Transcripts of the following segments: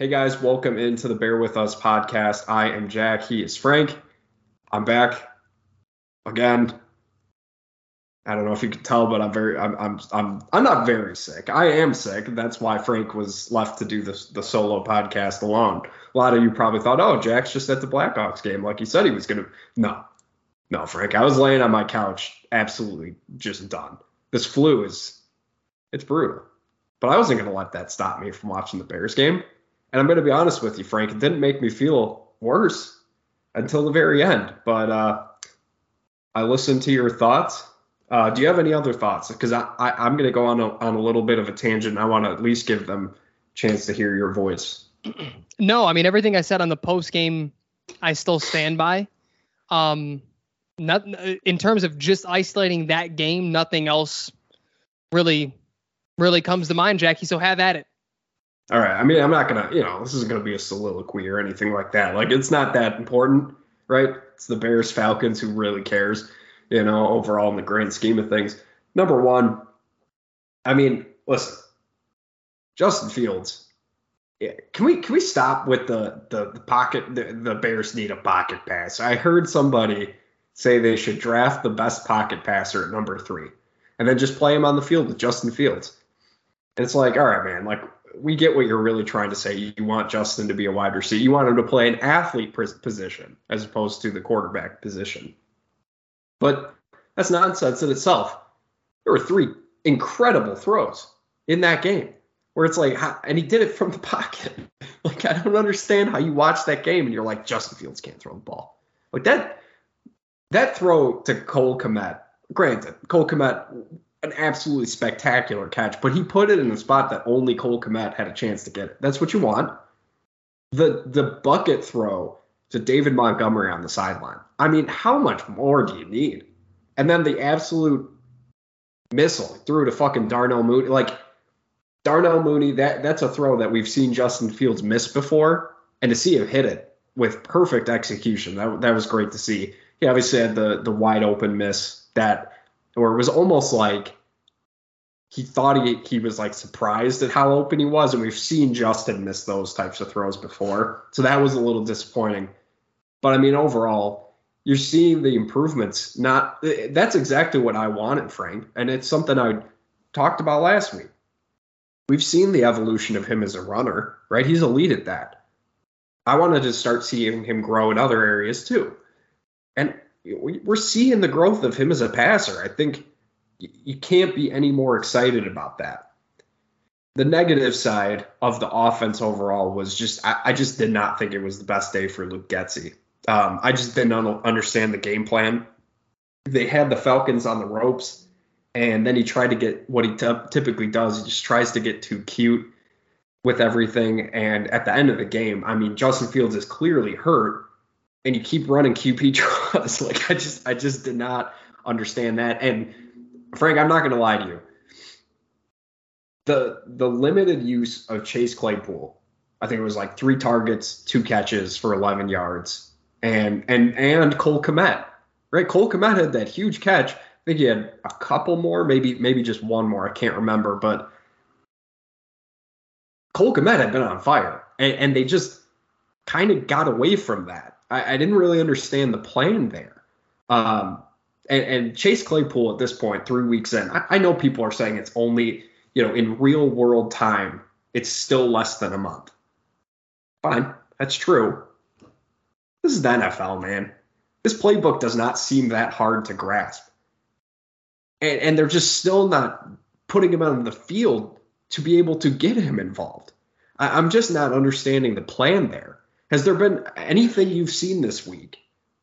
Hey guys, welcome into the Bear With Us podcast. I am Jack. He is Frank. I'm back again. I don't know if you can tell, but I'm very, I'm, I'm, I'm, I'm not very sick. I am sick. That's why Frank was left to do the the solo podcast alone. A lot of you probably thought, oh, Jack's just at the Blackhawks game, like he said he was gonna. No, no, Frank. I was laying on my couch, absolutely just done. This flu is, it's brutal. But I wasn't gonna let that stop me from watching the Bears game. And I'm going to be honest with you, Frank, it didn't make me feel worse until the very end. But uh, I listened to your thoughts. Uh, do you have any other thoughts? Because I, I, am going to go on a, on a little bit of a tangent. I want to at least give them a chance to hear your voice. No, I mean everything I said on the post game, I still stand by. Um, not in terms of just isolating that game, nothing else really, really comes to mind, Jackie. So have at it. All right. I mean, I'm not gonna, you know, this isn't gonna be a soliloquy or anything like that. Like, it's not that important, right? It's the Bears Falcons who really cares, you know, overall in the grand scheme of things. Number one, I mean, listen, Justin Fields. Can we can we stop with the the, the pocket the, the Bears need a pocket pass? I heard somebody say they should draft the best pocket passer at number three, and then just play him on the field with Justin Fields. And it's like, all right, man, like we get what you're really trying to say. You want Justin to be a wide receiver. You want him to play an athlete position as opposed to the quarterback position. But that's nonsense in itself. There were three incredible throws in that game where it's like, and he did it from the pocket. like, I don't understand how you watch that game and you're like, Justin Fields can't throw the ball. Like that, that throw to Cole Kmet, granted, Cole Kmet an absolutely spectacular catch, but he put it in a spot that only Cole Kmet had a chance to get it. That's what you want. The the bucket throw to David Montgomery on the sideline. I mean, how much more do you need? And then the absolute missile through to fucking Darnell Mooney. Like Darnell Mooney, that that's a throw that we've seen Justin Fields miss before, and to see him hit it with perfect execution, that that was great to see. He obviously had the the wide open miss that or it was almost like he thought he he was like surprised at how open he was, and we've seen Justin miss those types of throws before, so that was a little disappointing. But I mean, overall, you're seeing the improvements. Not that's exactly what I wanted, Frank, and it's something I talked about last week. We've seen the evolution of him as a runner, right? He's elite at that. I wanted to start seeing him grow in other areas too, and we're seeing the growth of him as a passer. I think you can't be any more excited about that. The negative side of the offense overall was just I, I just did not think it was the best day for Luke Getsy. Um, I just didn't understand the game plan. They had the Falcons on the ropes, and then he tried to get what he t- typically does. He just tries to get too cute with everything. And at the end of the game, I mean, Justin Fields is clearly hurt, and you keep running QB draws. like I just I just did not understand that. And Frank, I'm not gonna lie to you. The the limited use of Chase Claypool, I think it was like three targets, two catches for 11 yards, and and and Cole Kmet, right? Cole Kmet had that huge catch. I think he had a couple more, maybe maybe just one more. I can't remember, but Cole Kmet had been on fire, and, and they just kind of got away from that. I, I didn't really understand the plan there. Um, and, and, Chase Claypool at this point, three weeks in, I, I know people are saying it's only, you know, in real world time, it's still less than a month. Fine, that's true. This is the NFL, man. This playbook does not seem that hard to grasp. And, and they're just still not putting him out on the field to be able to get him involved. I, I'm just not understanding the plan there. Has there been anything you've seen this week,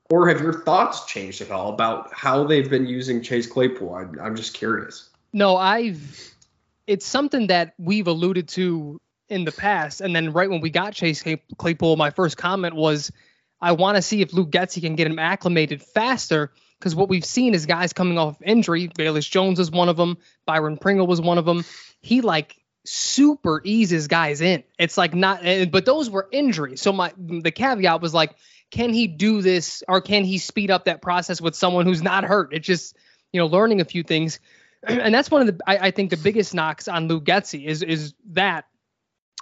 or have your thoughts changed at all about how they've been using Chase Claypool? I'm, I'm just curious. No, I've. It's something that we've alluded to in the past, and then right when we got Chase Claypool, my first comment was, I want to see if Luke Getsy can get him acclimated faster because what we've seen is guys coming off of injury. Velus Jones is one of them. Byron Pringle was one of them. He like super eases guys in. It's like not, eh, but those were injuries. So my the caveat was like, can he do this or can he speed up that process with someone who's not hurt? It's just you know learning a few things, and that's one of the I, I think the biggest knocks on Lou Getsy is is that.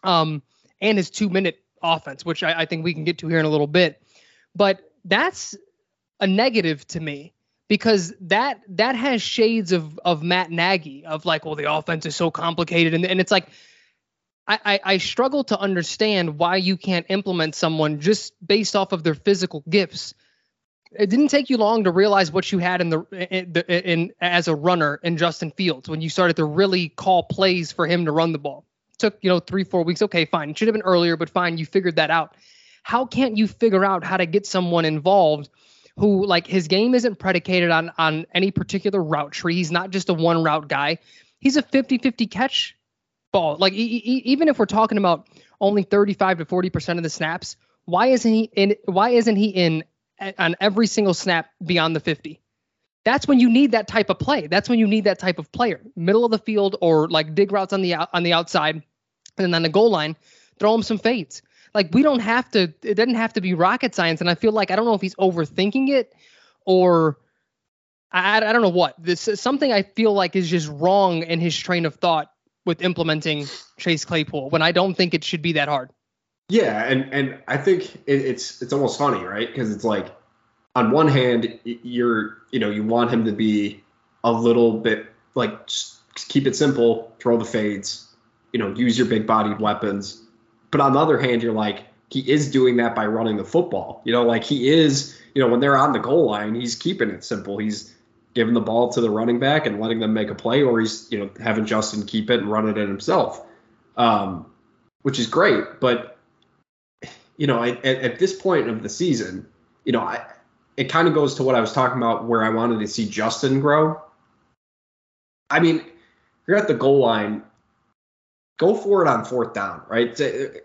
Um, and his two minute offense, which I, I think we can get to here in a little bit. But that's a negative to me because that that has shades of of Matt Nagy of like, well, the offense is so complicated, and and it's like. I, I, struggle to understand why you can't implement someone just based off of their physical gifts. It didn't take you long to realize what you had in the in, in as a runner in Justin Fields when you started to really call plays for him to run the ball. It took you know three four weeks. Okay, fine. It should have been earlier, but fine. You figured that out. How can't you figure out how to get someone involved who like his game isn't predicated on on any particular route tree. He's not just a one route guy. He's a 50-50 catch ball. Like even if we're talking about only 35 to 40% of the snaps, why isn't he in why isn't he in on every single snap beyond the 50? That's when you need that type of play. That's when you need that type of player. Middle of the field or like dig routes on the on the outside and then on the goal line, throw him some fades like we don't have to it doesn't have to be rocket science. And i feel like i don't know if he's overthinking it or i, I don't know what. This is something i feel like is just wrong in his train of thought with implementing chase claypool when i don't think it should be that hard. Yeah and and i think it, it's it's almost funny right? Because it's like on one hand you're you know you want him to be a little bit like keep it simple throw the fades you know use your big bodied weapons but on the other hand, you're like, he is doing that by running the football. You know, like he is, you know, when they're on the goal line, he's keeping it simple. He's giving the ball to the running back and letting them make a play, or he's, you know, having Justin keep it and run it in himself, um, which is great. But, you know, at, at this point of the season, you know, I, it kind of goes to what I was talking about where I wanted to see Justin grow. I mean, you're at the goal line, go for it on fourth down, right? Uh,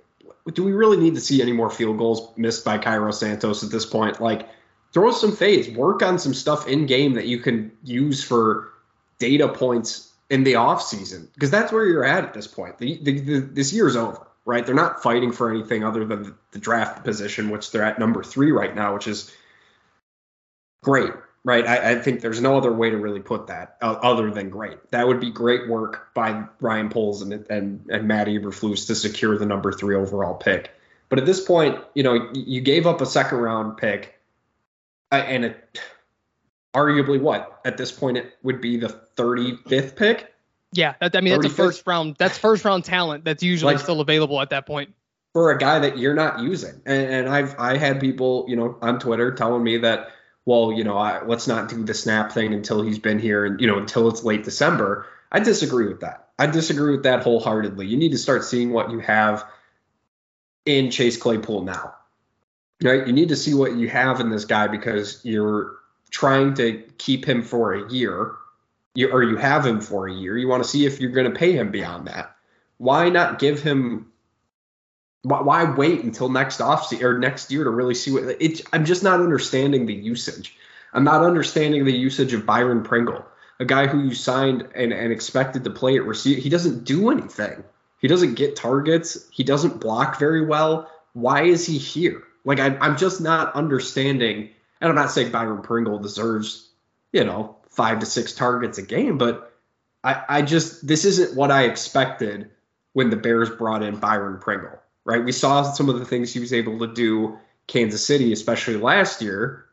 do we really need to see any more field goals missed by Cairo Santos at this point? Like, throw some fades, work on some stuff in game that you can use for data points in the off season because that's where you're at at this point. The, the, the, this year's over, right? They're not fighting for anything other than the, the draft position, which they're at number three right now, which is great right? I, I, think there's no other way to really put that uh, other than great. That would be great work by Ryan Poles and and, and Matt Eberflus to secure the number three overall pick. But at this point, you know, you gave up a second round pick, uh, and it, arguably what at this point it would be the 35th pick. Yeah, that, I mean 35th? that's a first round. That's first round talent that's usually like, still available at that point for a guy that you're not using. And, and I've I had people, you know, on Twitter telling me that well, you know, I, let's not do the snap thing until he's been here and, you know, until it's late December. I disagree with that. I disagree with that wholeheartedly. You need to start seeing what you have in Chase Claypool now. Right? You need to see what you have in this guy because you're trying to keep him for a year, you, or you have him for a year. You want to see if you're going to pay him beyond that. Why not give him why, why wait until next off or next year to really see what it's I'm just not understanding the usage. I'm not understanding the usage of Byron Pringle, a guy who you signed and, and expected to play at receiver. He doesn't do anything. He doesn't get targets. He doesn't block very well. Why is he here? Like I, I'm just not understanding. And I'm not saying Byron Pringle deserves, you know, five to six targets a game, but I, I just this isn't what I expected when the Bears brought in Byron Pringle right? We saw some of the things he was able to do Kansas City, especially last year,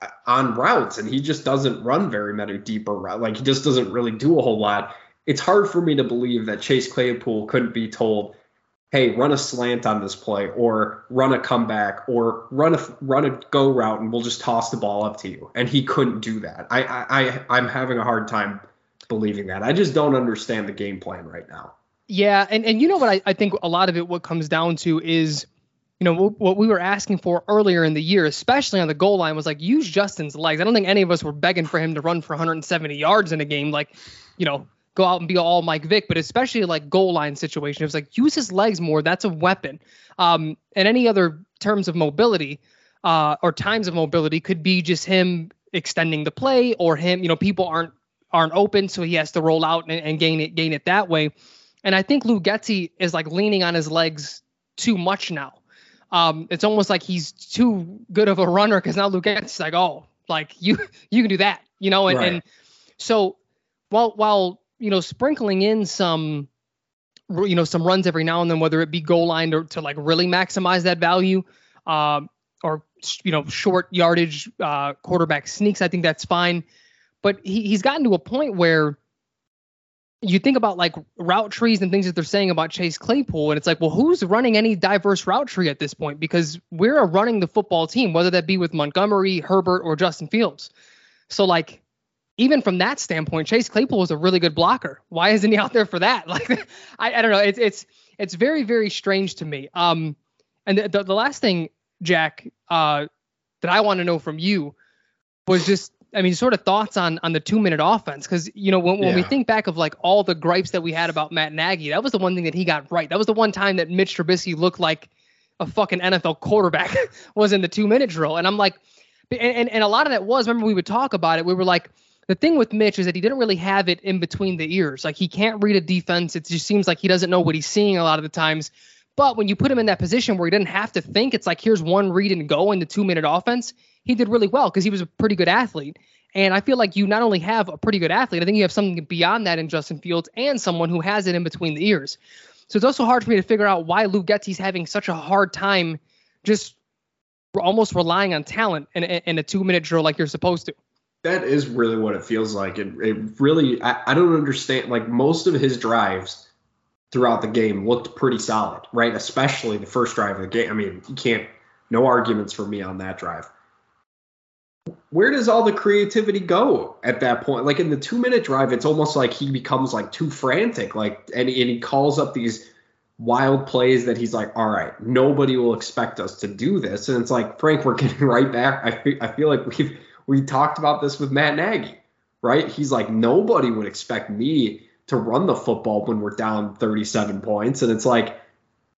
uh, on routes, and he just doesn't run very many deeper routes. Like he just doesn't really do a whole lot. It's hard for me to believe that Chase Claypool couldn't be told, "Hey, run a slant on this play, or run a comeback, or run a run a go route, and we'll just toss the ball up to you." And he couldn't do that. I I, I I'm having a hard time believing that. I just don't understand the game plan right now. Yeah, and and you know what I, I think a lot of it what comes down to is you know what we were asking for earlier in the year, especially on the goal line, was like use Justin's legs. I don't think any of us were begging for him to run for 170 yards in a game, like you know go out and be all Mike Vick, but especially like goal line situation, it was like use his legs more. That's a weapon. Um, and any other terms of mobility uh, or times of mobility could be just him extending the play or him, you know, people aren't aren't open, so he has to roll out and, and gain it gain it that way. And I think Luke Getsy is like leaning on his legs too much now. Um, it's almost like he's too good of a runner because now Luke Getsy's like, oh, like you you can do that, you know. And, right. and so while while you know sprinkling in some you know some runs every now and then, whether it be goal line or to like really maximize that value, um, or you know short yardage uh, quarterback sneaks. I think that's fine, but he, he's gotten to a point where you think about like route trees and things that they're saying about Chase Claypool, and it's like, well, who's running any diverse route tree at this point? Because we're running the football team, whether that be with Montgomery, Herbert, or Justin Fields. So like even from that standpoint, Chase Claypool was a really good blocker. Why isn't he out there for that? Like, I, I don't know. It's it's it's very very strange to me. Um, and the, the, the last thing, Jack, uh, that I want to know from you was just, I mean, sort of thoughts on on the two minute offense, because you know when, when yeah. we think back of like all the gripes that we had about Matt Nagy, that was the one thing that he got right. That was the one time that Mitch Trubisky looked like a fucking NFL quarterback was in the two minute drill, and I'm like, and, and and a lot of that was remember we would talk about it. We were like the thing with Mitch is that he didn't really have it in between the ears. Like he can't read a defense. It just seems like he doesn't know what he's seeing a lot of the times. But when you put him in that position where he didn't have to think, it's like here's one read and go in the two minute offense. He did really well because he was a pretty good athlete. And I feel like you not only have a pretty good athlete, I think you have something beyond that in Justin Fields and someone who has it in between the ears. So it's also hard for me to figure out why Luke Getsy's having such a hard time just almost relying on talent in, in a two minute drill like you're supposed to that is really what it feels like. It, it really, I, I don't understand. Like most of his drives throughout the game looked pretty solid, right? Especially the first drive of the game. I mean, you can't, no arguments for me on that drive. Where does all the creativity go at that point? Like in the two minute drive, it's almost like he becomes like too frantic, like, and, and he calls up these wild plays that he's like, all right, nobody will expect us to do this. And it's like, Frank, we're getting right back. I, I feel like we've, we talked about this with Matt Nagy, right? He's like, nobody would expect me to run the football when we're down 37 points. And it's like,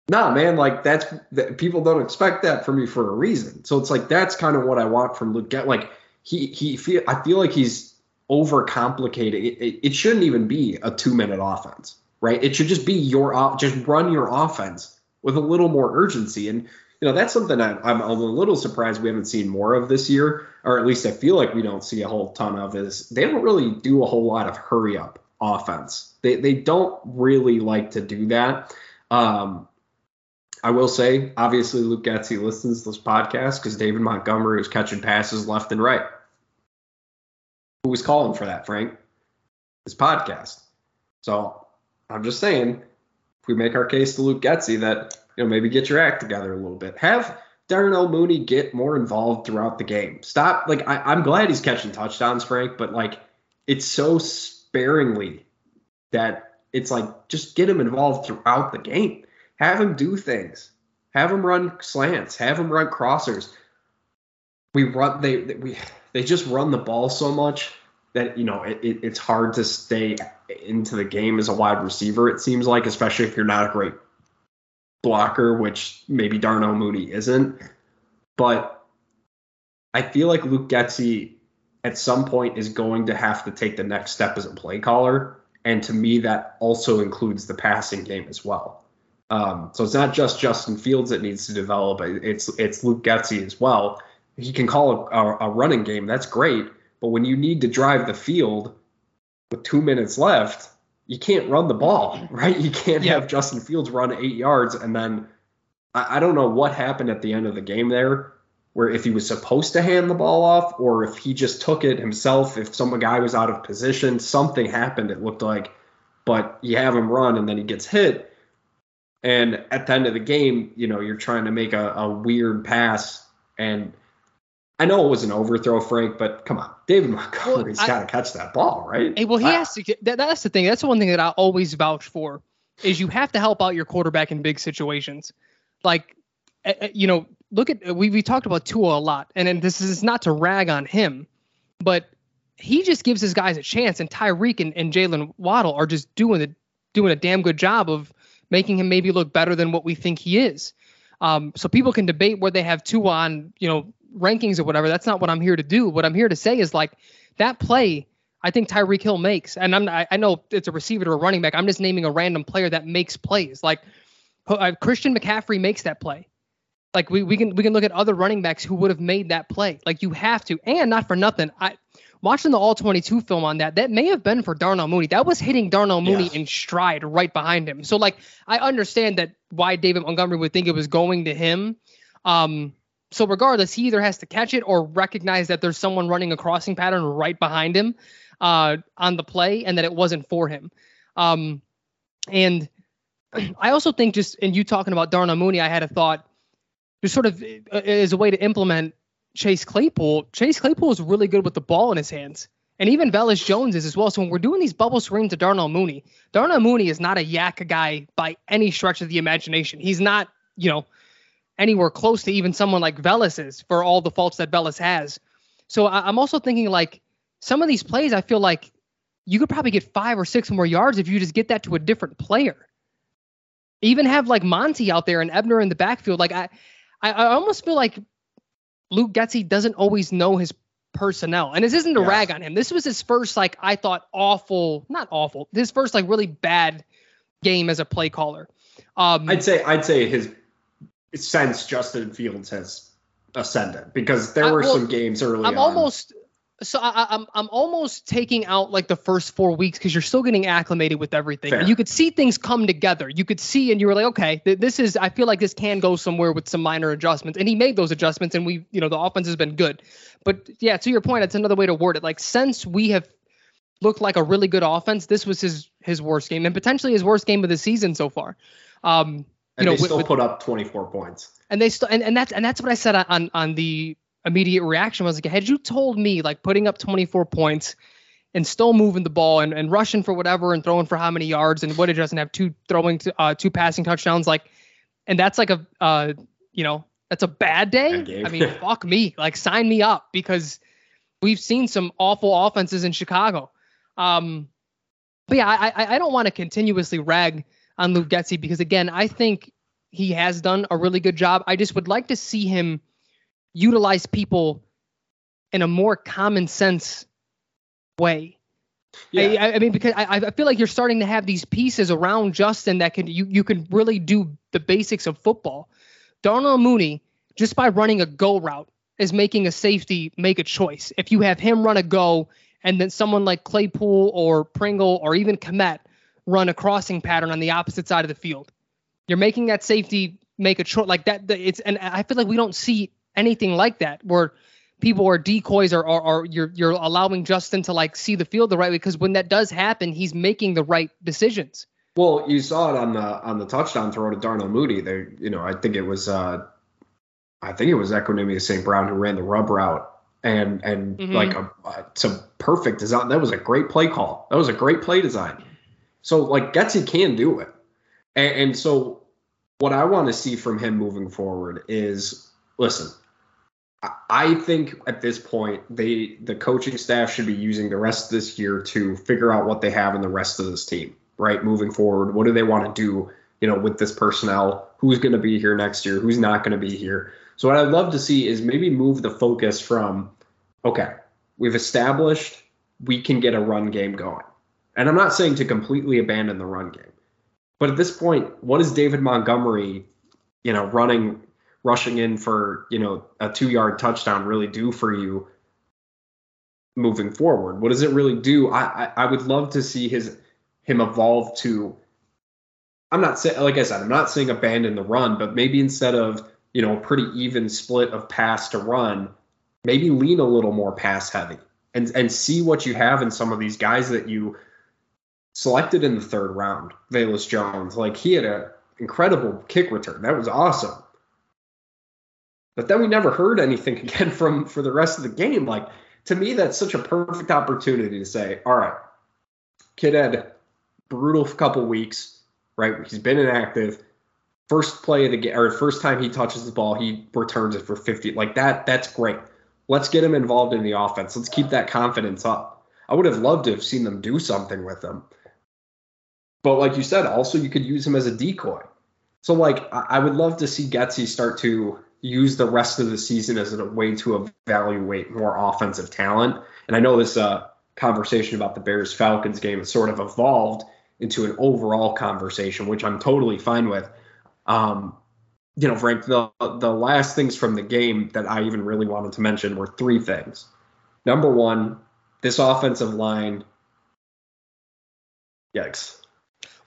nah, man, like that's that, people don't expect that from me for a reason. So it's like that's kind of what I want from Luke. Get like he he feel I feel like he's overcomplicating. It, it, it shouldn't even be a two minute offense, right? It should just be your off, just run your offense with a little more urgency. And you know that's something I'm, I'm a little surprised we haven't seen more of this year, or at least I feel like we don't see a whole ton of. Is they don't really do a whole lot of hurry up offense. They they don't really like to do that. Um, I will say, obviously, Luke Getsy listens to this podcast because David Montgomery was catching passes left and right. Who was calling for that, Frank? This podcast. So I'm just saying, if we make our case to Luke Getsy, that you know, maybe get your act together a little bit. Have Darnell Mooney get more involved throughout the game. Stop. Like, I, am glad he's catching touchdowns, Frank, but like, it's so sparingly that it's like just get him involved throughout the game. Have him do things. Have him run slants. Have him run crossers. We run. They we they just run the ball so much that you know it, it, it's hard to stay into the game as a wide receiver. It seems like, especially if you're not a great blocker, which maybe Darnell Mooney isn't. But I feel like Luke Getsy at some point is going to have to take the next step as a play caller. And to me, that also includes the passing game as well. Um, so it's not just Justin Fields that needs to develop. It's it's Luke Getsy as well. He can call a, a running game. That's great. But when you need to drive the field with two minutes left, you can't run the ball, right? You can't yeah. have Justin Fields run eight yards and then I, I, don't know what happened at the end of the game there, where if he was supposed to hand the ball off or if he just took it himself, if some guy was out of position, something happened, it looked like. But you have him run and then he gets hit. And at the end of the game, you know, you're trying to make a, a weird pass and I know it was an overthrow, Frank, but come on, David Montgomery's well, got to catch that ball, right? Hey, well, he has to. That, that's the thing. That's the one thing that I always vouch for is you have to help out your quarterback in big situations. Like, eh, eh, you know, look at we we talked about Tua a lot, and, this is not to rag on him, but he just gives his guys a chance, and Tyreek and, and Jaylen Waddle are just doing the doing a damn good job of making him maybe look better than what we think he is. Um, so people can debate where they have Tua on, you know, rankings or whatever. That's not what I'm here to do. What I'm here to say is like that play. I think Tyreek Hill makes, and I'm I, I know it's a receiver or a running back. I'm just naming a random player that makes plays. Like uh, Christian McCaffrey makes that play. Like we, we can we can look at other running backs who would have made that play. Like you have to, and not for nothing. I watching the all 22 film on that, that may have been for Darnell Mooney. That was hitting Darnell Mooney Yes. in stride right behind him. So like I understand that why David Montgomery would think it was going to him. Um, so regardless, he either has to catch it or recognize that there's someone running a crossing pattern right behind him uh, on the play, and that it wasn't for him. Um, and I also think just in you talking about Darnell Mooney, I had a thought, just sort of uh, as a way to implement Chase Claypool. Chase Claypool is really good with the ball in his hands. And even Velus Jones is as well. So when we're doing these bubble screens to Darnell Mooney, Darnell Mooney is not a YAC guy by any stretch of the imagination. He's not, you know, anywhere close to even someone like Velus is for all the faults that Velus has. So I, I'm also thinking like some of these plays, I feel like you could probably get five or six more yards if you just get that to a different player. Even have like Monty out there and Ebner in the backfield. Like I, I, I almost feel like Luke Getsy doesn't always know his personnel. And this isn't a Yes. rag on him. This was his first, like, I thought awful, not awful, his first, like, really bad game as a play caller. Um, I'd say I'd say his sense Justin Fields has ascended because there I- were well, some games early I'm on. almost so I, I- I'm I'm almost taking out like the first four weeks because you're still getting acclimated with everything. Fair. And you could see things come together. You could see, and you were like, okay, th- this is. I feel like this can go somewhere with some minor adjustments. And he made those adjustments, and we, you know, the offense has been good. But yeah, to your point, it's another way to word it. Like since we have looked like a really good offense, this was his his worst game, and potentially his worst game of the season so far. Um, you and know, they still with- put up 24 points. and they still and, and that's and that's what I said on on the immediate reaction was like had you told me like putting up 24 points and still moving the ball and, and rushing for whatever and throwing for how many yards and what it doesn't have two throwing to, uh, two passing touchdowns like and that's like a uh you know that's a bad day Bad. I mean fuck me like sign me up because we've seen some awful offenses in Chicago um but yeah I I, I don't want to continuously rag on Luke Getsy because again I think he has done a really good job. I just would like to see him utilize people in a more common sense way. Yeah. I, I mean, because I, I feel like you're starting to have these pieces around Justin that can you you can really do the basics of football. Darnell Mooney, just by running a go route, is making a safety make a choice. If you have him run a go, and then someone like Claypool or Pringle or even Kmet run a crossing pattern on the opposite side of the field, you're making that safety make a choice like that. It's and I feel like we don't see anything like that where people are decoys or, or, or you're you're allowing Justin to like see the field the right way because when that does happen, he's making the right decisions. Well, you saw it on the on the touchdown throw to Darnell Mooney. They, you know, I think it was, uh, I think it was Equanimeous St. Brown who ran the rub route, and and Mhm. like a, uh, some perfect design. That was a great play call. That was a great play design. So like Getsy can do it, and, and so what I want to see from him moving forward is, listen, I- think at this point they the coaching staff should be using the rest of this year to figure out what they have in the rest of this team, right? Moving forward, what do they want to do, you know, with this personnel? Who's going to be here next year? Who's not going to be here? So what I'd love to see is maybe move the focus from, okay, we've established we can get a run game going. And I'm not saying to completely abandon the run game. But at this point, what is David Montgomery, you know, running rushing in for you know a two yard touchdown really do for you moving forward? What does it really do? I, I I would love to see his him evolve to. I'm not saying like I said, I'm not saying abandon the run, but maybe instead of you know a pretty even split of pass to run, maybe lean a little more pass heavy and and see what you have in some of these guys that you selected in the third round. Velus Jones, like he had a incredible kick return. That was awesome. But then we never heard anything again from for the rest of the game. Like to me, that's such a perfect opportunity to say, all right, kid had brutal couple weeks, right? He's been inactive. First play of the game, or first time he touches the ball, he returns it for 50. Like that, that's great. Let's get him involved in the offense. Let's keep that confidence up. I would have loved to have seen them do something with him. But like you said, also you could use him as a decoy. So like I I would love to see Getsy start to use the rest of the season as a way to evaluate more offensive talent. And I know this uh, conversation about the Bears Falcons game has sort of evolved into an overall conversation, which I'm totally fine with. Um, you know, Frank, the the last things from the game that I even really wanted to mention were three things. Number one, this offensive line. Yikes.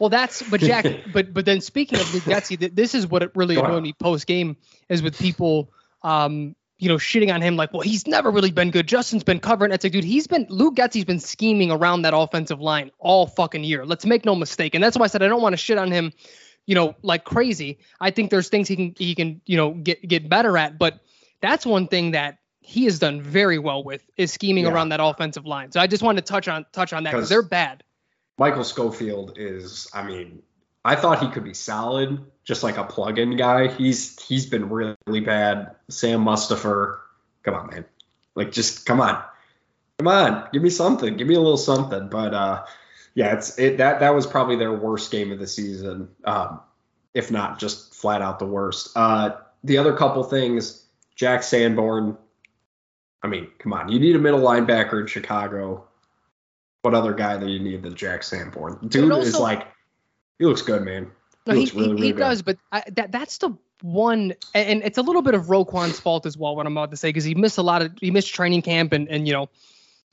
Well, that's but Jack, but but then speaking of Luke Getsy, this is what it really annoyed me post game is with people, um, you know, shitting on him like, well, he's never really been good. Justin's been covering. It's like, dude, he's been Luke Getsy's been scheming around that offensive line all fucking year. Let's make no mistake, and that's why I said I don't want to shit on him, you know, like crazy. I think there's things he can he can you know get get better at, but that's one thing that he has done very well with is scheming yeah. around that offensive line. So I just wanted to touch on touch on that because they're bad. Michael Schofield is, I mean, I thought he could be solid, just like a plug-in guy. He's he's been really bad. Sam Mustipher, come on, man, like just come on, come on, give me something, give me a little something. But uh, yeah, it's it that that was probably their worst game of the season, um, if not just flat out the worst. Uh, the other couple things, Jack Sanborn. I mean, come on, you need a middle linebacker in Chicago what other guy that you need than Jack Sanborn? Dude also, is like, he looks good, man. He no, he, really, really he does, but I, that that's the one, and it's a little bit of Roquan's fault as well. What I'm about to say, because he missed a lot of, he missed training camp, and and you know,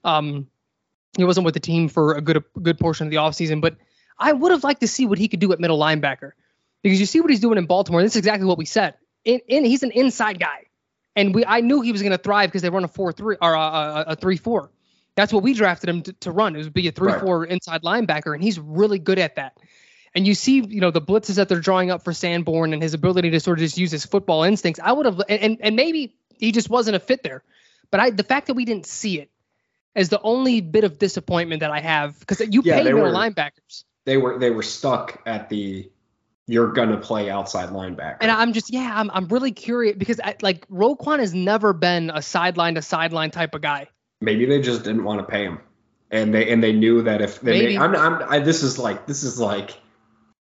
um, he wasn't with the team for a good a good portion of the offseason. But I would have liked to see what he could do at middle linebacker, because you see what he's doing in Baltimore. This is exactly what we said. In, in he's an inside guy, and we I knew he was going to thrive because they run a four three or a, a, a three four. That's what we drafted him to, to run. It would be a three-four right. inside linebacker, and he's really good at that. And you see, you know, the blitzes that they're drawing up for Sanborn and his ability to sort of just use his football instincts. I would have, and and maybe he just wasn't a fit there, but I the fact that we didn't see it is the only bit of disappointment that I have because you yeah, pay middle were, linebackers. They were they were stuck at the you're gonna play outside linebacker. And I'm just yeah, I'm I'm really curious because I, like Roquan has never been a sideline to sideline type of guy maybe they just didn't want to pay him, and they and they knew that if they made, I'm, I'm I, this is like this is like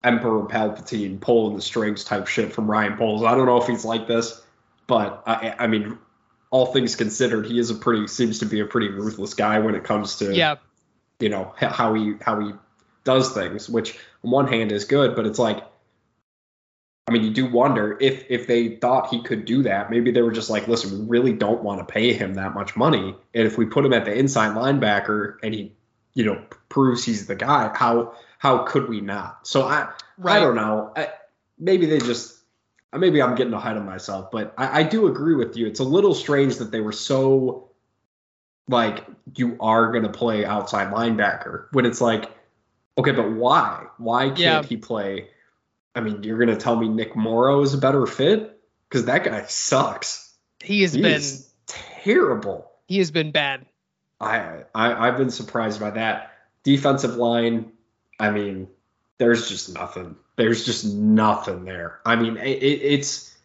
Emperor Palpatine pulling the strings type shit from Ryan Poles. I don't know if he's like this, but I, I mean, all things considered, he is a pretty seems to be a pretty ruthless guy when it comes to yeah, you know how he how he does things, which on one hand is good, but it's like I mean, you do wonder if if they thought he could do that, maybe they were just like, listen, we really don't want to pay him that much money, and if we put him at the inside linebacker and he, you know, proves he's the guy, how how could we not? So I right. I don't know. I, maybe they just maybe I'm getting ahead of myself, but I, I do agree with you. It's a little strange that they were so like you are gonna play outside linebacker when it's like, okay, but why? Why can't yeah. he play? I mean, you're gonna tell me Nick Morrow is a better fit because that guy sucks. He has he been terrible. He has been bad. I, I I've been surprised by that defensive line. I mean, there's just nothing. There's just nothing there. I mean, it, it's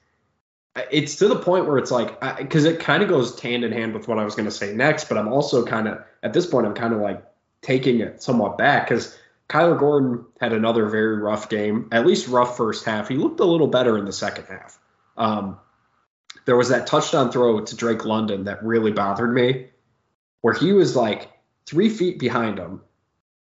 it's to the point where it's like because it kind of goes hand in hand with what I was going to say next, but I'm also kind of at this point I'm kind of like taking it somewhat back because Kyler Gordon had another very rough game, at least rough first half. He looked a little better in the second half. Um, there was that touchdown throw to Drake London that really bothered me, where he was like three feet behind him,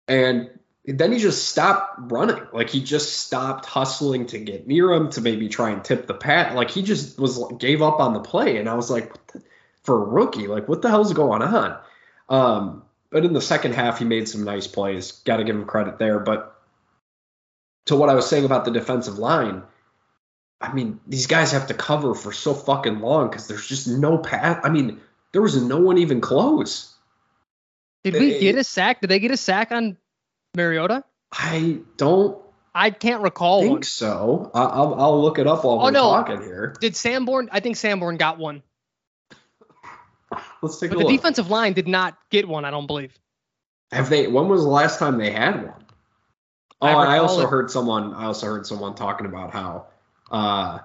and then he just stopped running. Like he just stopped hustling to get near him to maybe try and tip the pat. Like he just was gave up on the play, and I was like, for a rookie, like what the hell's going on? Um, but in the second half, he made some nice plays. Got to give him credit there. But to what I was saying about the defensive line, I mean, these guys have to cover for so fucking long because there's just no path. I mean, there was no one even close. Did we it, get a sack? Did they get a sack on Mariota? I don't. I can't recall. Think one. so. I'll, I'll look it up while oh, we're no. talking here. Did Sanborn? I think Sanborn got one. Let's take but a look. the defensive line did not get one, I don't believe. Have they? When was the last time they had one? Oh, I, I also it. heard someone. I also heard someone talking about how, uh,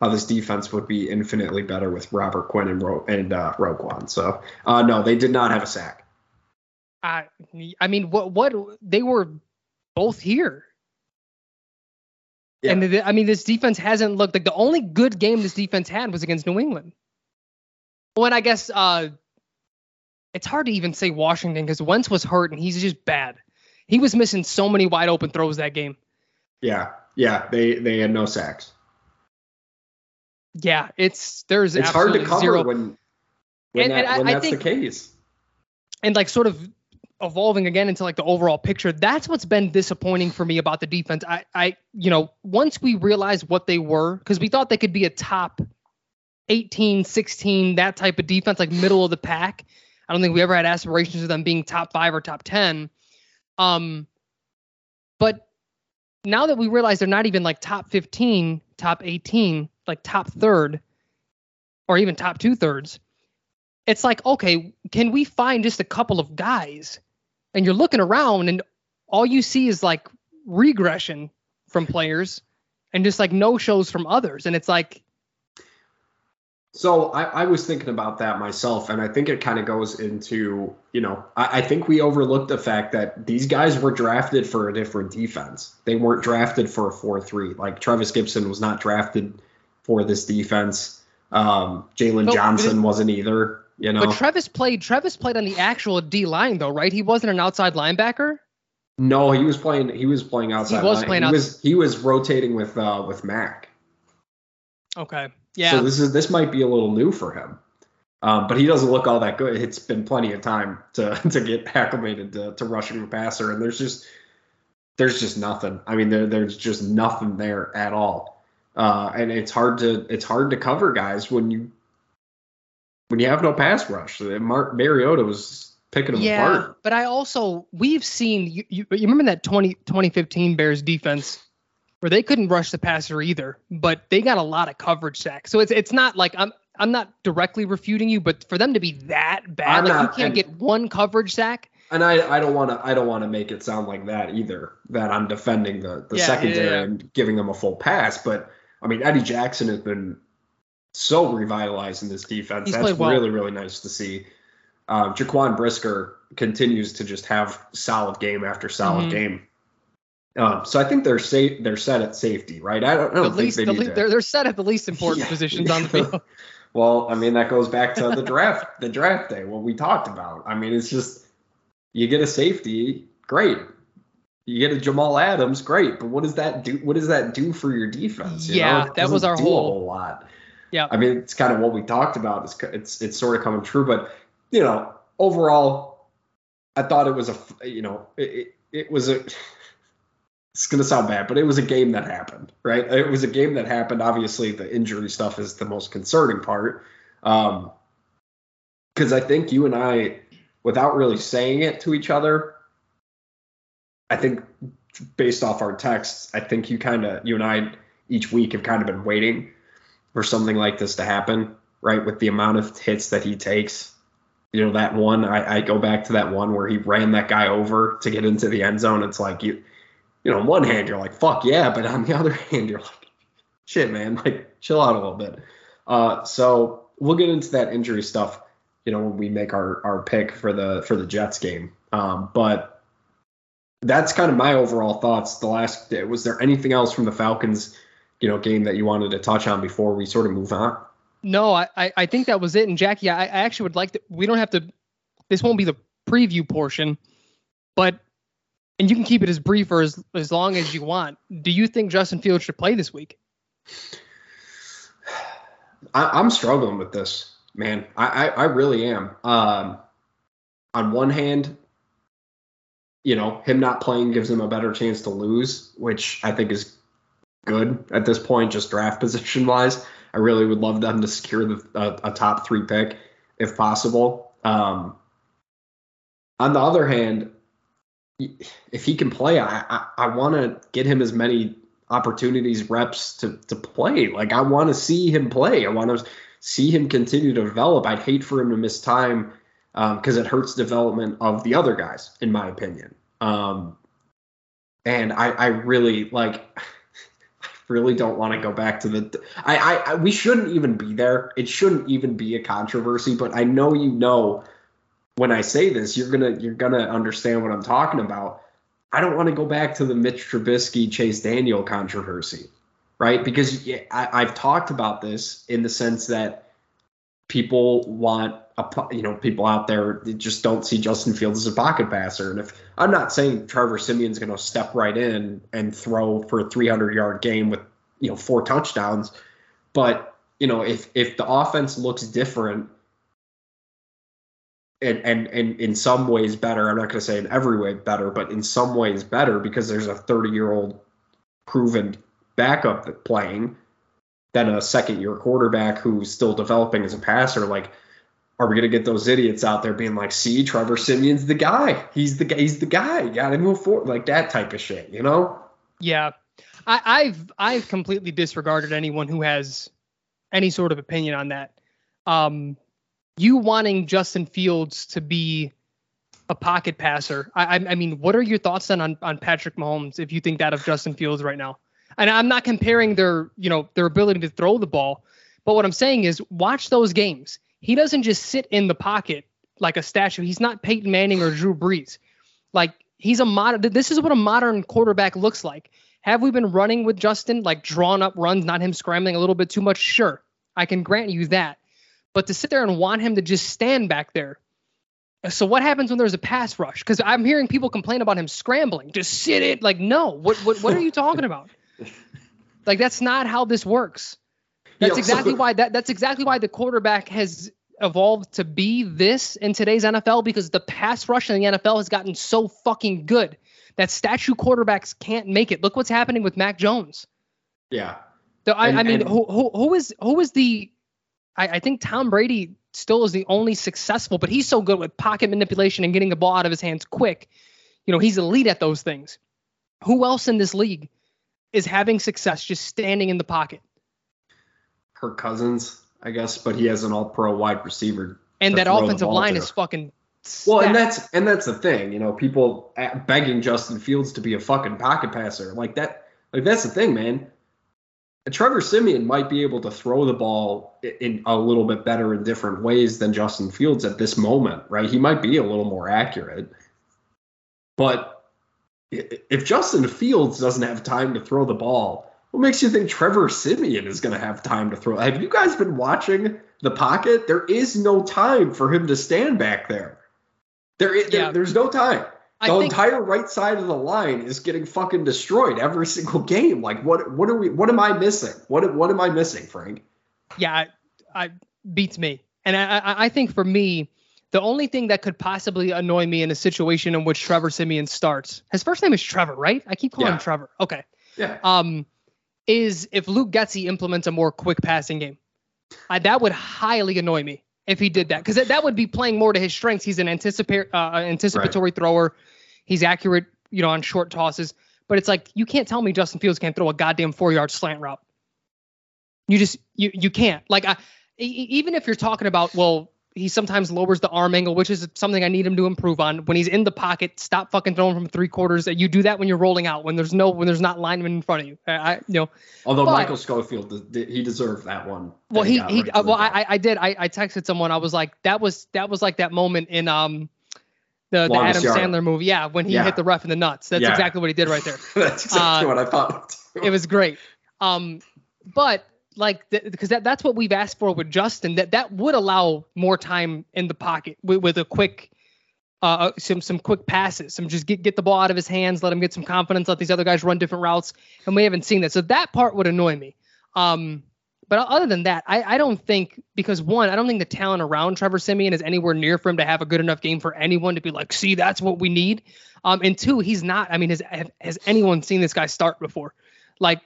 how this defense would be infinitely better with Robert Quinn and Ro- and uh, Roquan. So, uh, no, they did not have a sack. I, I mean, what what they were both here. Yeah. And the, I mean, this defense hasn't looked like the only good game this defense had was against New England. When I guess uh, it's hard to even say Washington because Wentz was hurt and he's just bad. He was missing so many wide open throws that game. Yeah, yeah, they they had no sacks. Yeah, it's there's it's hard to cover zero. when when, and, that, and when I, that's think, the case. and like sort of evolving again into like the overall picture. That's what's been disappointing for me about the defense. I, I, you know, once we realized what they were, because we thought they could be a top 18, 16, that type of defense, like middle of the pack. I don't think we ever had aspirations of them being top five or top 10. Um, but now that we realize they're not even like top 15, top 18, like top third, or even top two thirds, it's like, okay, can we find just a couple of guys and you're looking around and all you see is like regression from players and just like no shows from others. And it's like, so I, I, was thinking about that myself, and I think it kind of goes into, you know, I, I, think we overlooked the fact that these guys were drafted for a different defense. They weren't drafted for a 4 3. Like Trevis Gipson was not drafted for this defense. Um, Jaylon Johnson wasn't either. You know, but Trevis played. Trevis played on the actual D line though, right? He wasn't an outside linebacker. No, he was playing. He was playing outside. He was line. playing. He out- was he was rotating with uh with Mack. Okay. Yeah. So this is this might be a little new for him. Um, but he doesn't look all that good. It's been plenty of time to to get acclimated to, to rushing the passer, and there's just there's just nothing. I mean, there, there's just nothing there at all. Uh, and it's hard to it's hard to cover guys when you when you have no pass rush. Mar- Mariota was picking them yeah, apart. but I also we've seen you, you, you remember that 20, 2015 Bears defense where they couldn't rush the passer either, but they got a lot of coverage sacks. So it's it's not like I'm I'm not directly refuting you, but for them to be that bad, I'm like not- you can't get one coverage sack. And I, I don't want to I don't want to make it sound like that either. That I'm defending the the Yeah, secondary yeah, yeah. and giving them a full pass. But I mean Eddie Jackson has been so revitalized in this defense. He's That's well. really really nice to see. Um, Jaquan Brisker continues to just have solid game after solid Mhm. game. Um, so I think they're safe. They're set at safety, right? I don't, I don't think least, they the need le- to. they're they're set at the least important Yeah. positions on the field. Well, I mean that goes back to the draft, the draft day, what we talked about. I mean, it's just you get a safety, great. You get a Jamal Adams, great. But what does that do? What does that do for your defense? you Yeah, know? That was our whole- a whole lot. Yeah. I mean, it's kind of what we talked about. It's it's it's sort of coming true, but you know, overall, I thought it was a you know it, it was a. It's gonna sound bad, but it was a game that happened, right? It was a game that happened. Obviously, the injury stuff is the most concerning part, um, because I think you and I, without really saying it to each other, I think based off our texts, I think you kind of you and I each week have kind of been waiting for something like this to happen, right? With the amount of hits that he takes. You know, that one, I, I go back to that one where he ran that guy over to get into the end zone. It's like you you know, on one hand you're like, fuck yeah, but on the other hand, you're like, shit, man, like chill out a little bit. Uh so we'll get into that injury stuff, you know, when we make our, our pick for the for the Jets game. Um, but that's kind of my overall thoughts. The last day was there anything else from the Falcons, you know, game that you wanted to touch on before we sort of move on? No, I, I I think that was it. And Jackie, I, I actually would like to. We don't have to. This won't be the preview portion, but and you can keep it as brief or as as long as you want. Do you think Justin Fields should play this week? I, I'm struggling with this, man. I, I, I really am. Um, on one hand, you know, him not playing gives him a better chance to lose, which I think is good at this point, just draft position wise. I really would love them to secure the, a, a top three pick if possible. Um, on the other hand, if he can play, I I, I want to get him as many opportunities, reps to to play. Like I want to see him play. I want to see him continue to develop. I'd hate for him to miss time because it hurts development of the other guys, in my opinion. Um, and I I really like. I really don't want to go back to the. I, I I we shouldn't even be there. It shouldn't even be a controversy. But I know you know when I say this, you're gonna you're gonna understand what I'm talking about. I don't want to go back to the Mitch Trubisky Chase Daniel controversy, right? Because I, I've talked about this in the sense that people want a you know people out there just don't see Justin Fields as a pocket passer. And if I'm not saying Trevor Siemian's going to step right in and throw for a 300 yard game with you know four touchdowns, but you know if if the offense looks different and, and and in some ways better. I'm not going to say in every way better, but in some ways better because there's a 30 year old proven backup playing than a second year quarterback who's still developing as a passer. Like, are we going to get those idiots out there being like, see, Trevor Siemian's the guy. He's the guy. he's the guy. Got to move forward, like that type of shit, you know? Yeah, I, I've I've completely disregarded anyone who has any sort of opinion on that. Um, you wanting Justin Fields to be a pocket passer. I, I mean, what are your thoughts then on, on Patrick Mahomes if you think that of Justin Fields right now? And I'm not comparing their, you know, their ability to throw the ball, but what I'm saying is watch those games. He doesn't just sit in the pocket like a statue. He's not Peyton Manning or Drew Brees. Like he's a modern. This is what a modern quarterback looks like. Have we been running with Justin like drawn up runs, not him scrambling a little bit too much? Sure, I can grant you that. But to sit there and want him to just stand back there. So what happens when there's a pass rush? Because I'm hearing people complain about him scrambling. Just sit it. Like, no. What what what are you talking about? like that's not how this works. That's exactly why that that's exactly why the quarterback has evolved to be this in today's NFL because the pass rush in the NFL has gotten so fucking good that statue quarterbacks can't make it. Look what's happening with Mac Jones. Yeah. So I, and, I mean, who, who who is who is the I, I think Tom Brady still is the only successful, but he's so good with pocket manipulation and getting the ball out of his hands quick. You know, he's elite at those things. Who else in this league is having success just standing in the pocket? Kirk Cousins, I guess, but he has an all-pro wide receiver. And that offensive line to. is fucking. Well, and that's and that's the thing, you know, people uh, begging Justin Fields to be a fucking pocket passer like that. Like that's the thing, man. Trevor Siemian might be able to throw the ball in a little bit better in different ways than Justin Fields at this moment, right? He might be a little more accurate. But if Justin Fields doesn't have time to throw the ball, what makes you think Trevor Siemian is going to have time to throw? Have you guys been watching the pocket? There is no time for him to stand back there. There, yeah. there there's no time the think, entire right side of the line is getting fucking destroyed every single game. Like what what are we what am I missing? What what am I missing, Frank? Yeah, I, I beats me. And I, I think for me, the only thing that could possibly annoy me in a situation in which Trevor Siemian starts, his first name is Trevor, right? I keep calling yeah. him Trevor. Okay. Yeah. Um, is if Luke Getsy implements a more quick passing game. I, that would highly annoy me if he did that because that, that would be playing more to his strengths. He's an anticipatory uh, anticipatory right. thrower. He's accurate, you know, on short tosses. But it's like you can't tell me Justin Fields can't throw a goddamn four yard slant route. You just you you can't. Like I, even if you're talking about well, he sometimes lowers the arm angle, which is something I need him to improve on. When he's in the pocket, stop fucking throwing from three quarters. You do that when you're rolling out, when there's no, when there's not linemen in front of you. I, you know. Although but, Michael Schofield, he deserved that one. Well, he, he, he uh, well, I, I did. I, I texted someone. I was like, that was, that was like that moment in, um, the, the Adam yard. Sandler movie. Yeah, when he yeah. hit the ref in the nuts. That's yeah. exactly what he did right there. that's exactly uh, what I thought. it was great. Um, but like because that that's what we've asked for with Justin. That that would allow more time in the pocket with, with a quick. Uh, uh, some some quick passes, some just get get the ball out of his hands, let him get some confidence, let these other guys run different routes, and we haven't seen that. So that part would annoy me. Um, but other than that, I, I don't think because one, I don't think the talent around Trevor Siemian is anywhere near for him to have a good enough game for anyone to be like, see, that's what we need. Um, and two, he's not. I mean, has has anyone seen this guy start before? Like,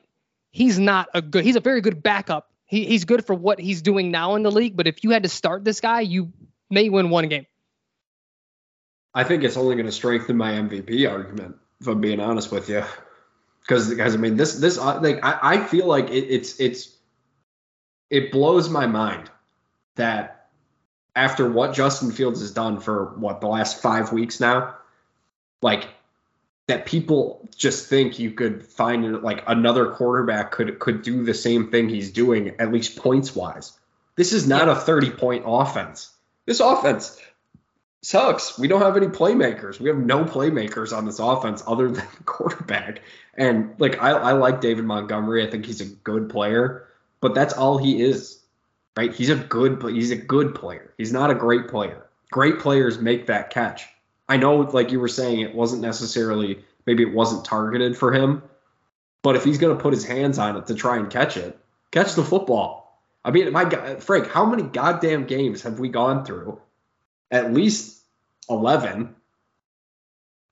he's not a good. He's a very good backup. He, he's good for what he's doing now in the league. But if you had to start this guy, you may win one game. I think it's only going to strengthen my MVP argument. If I'm being honest with you, because because I mean this this uh, like I, I feel like it, it's it's it blows my mind that after what Justin Fields has done for what the last five weeks now, like that people just think you could find like another quarterback could could do the same thing he's doing at least points wise. This is not a 30 point offense. This offense sucks. We don't have any playmakers. We have no playmakers on this offense other than quarterback. And like I, I like David Montgomery. I think he's a good player but that's all he is, right? He's a good he's a good player. He's not a great player. Great players make that catch. I know, like you were saying, it wasn't necessarily maybe it wasn't targeted for him, but if he's gonna put his hands on it to try and catch it, catch the football. I mean, my God, Frank, how many goddamn games have we gone through at least 11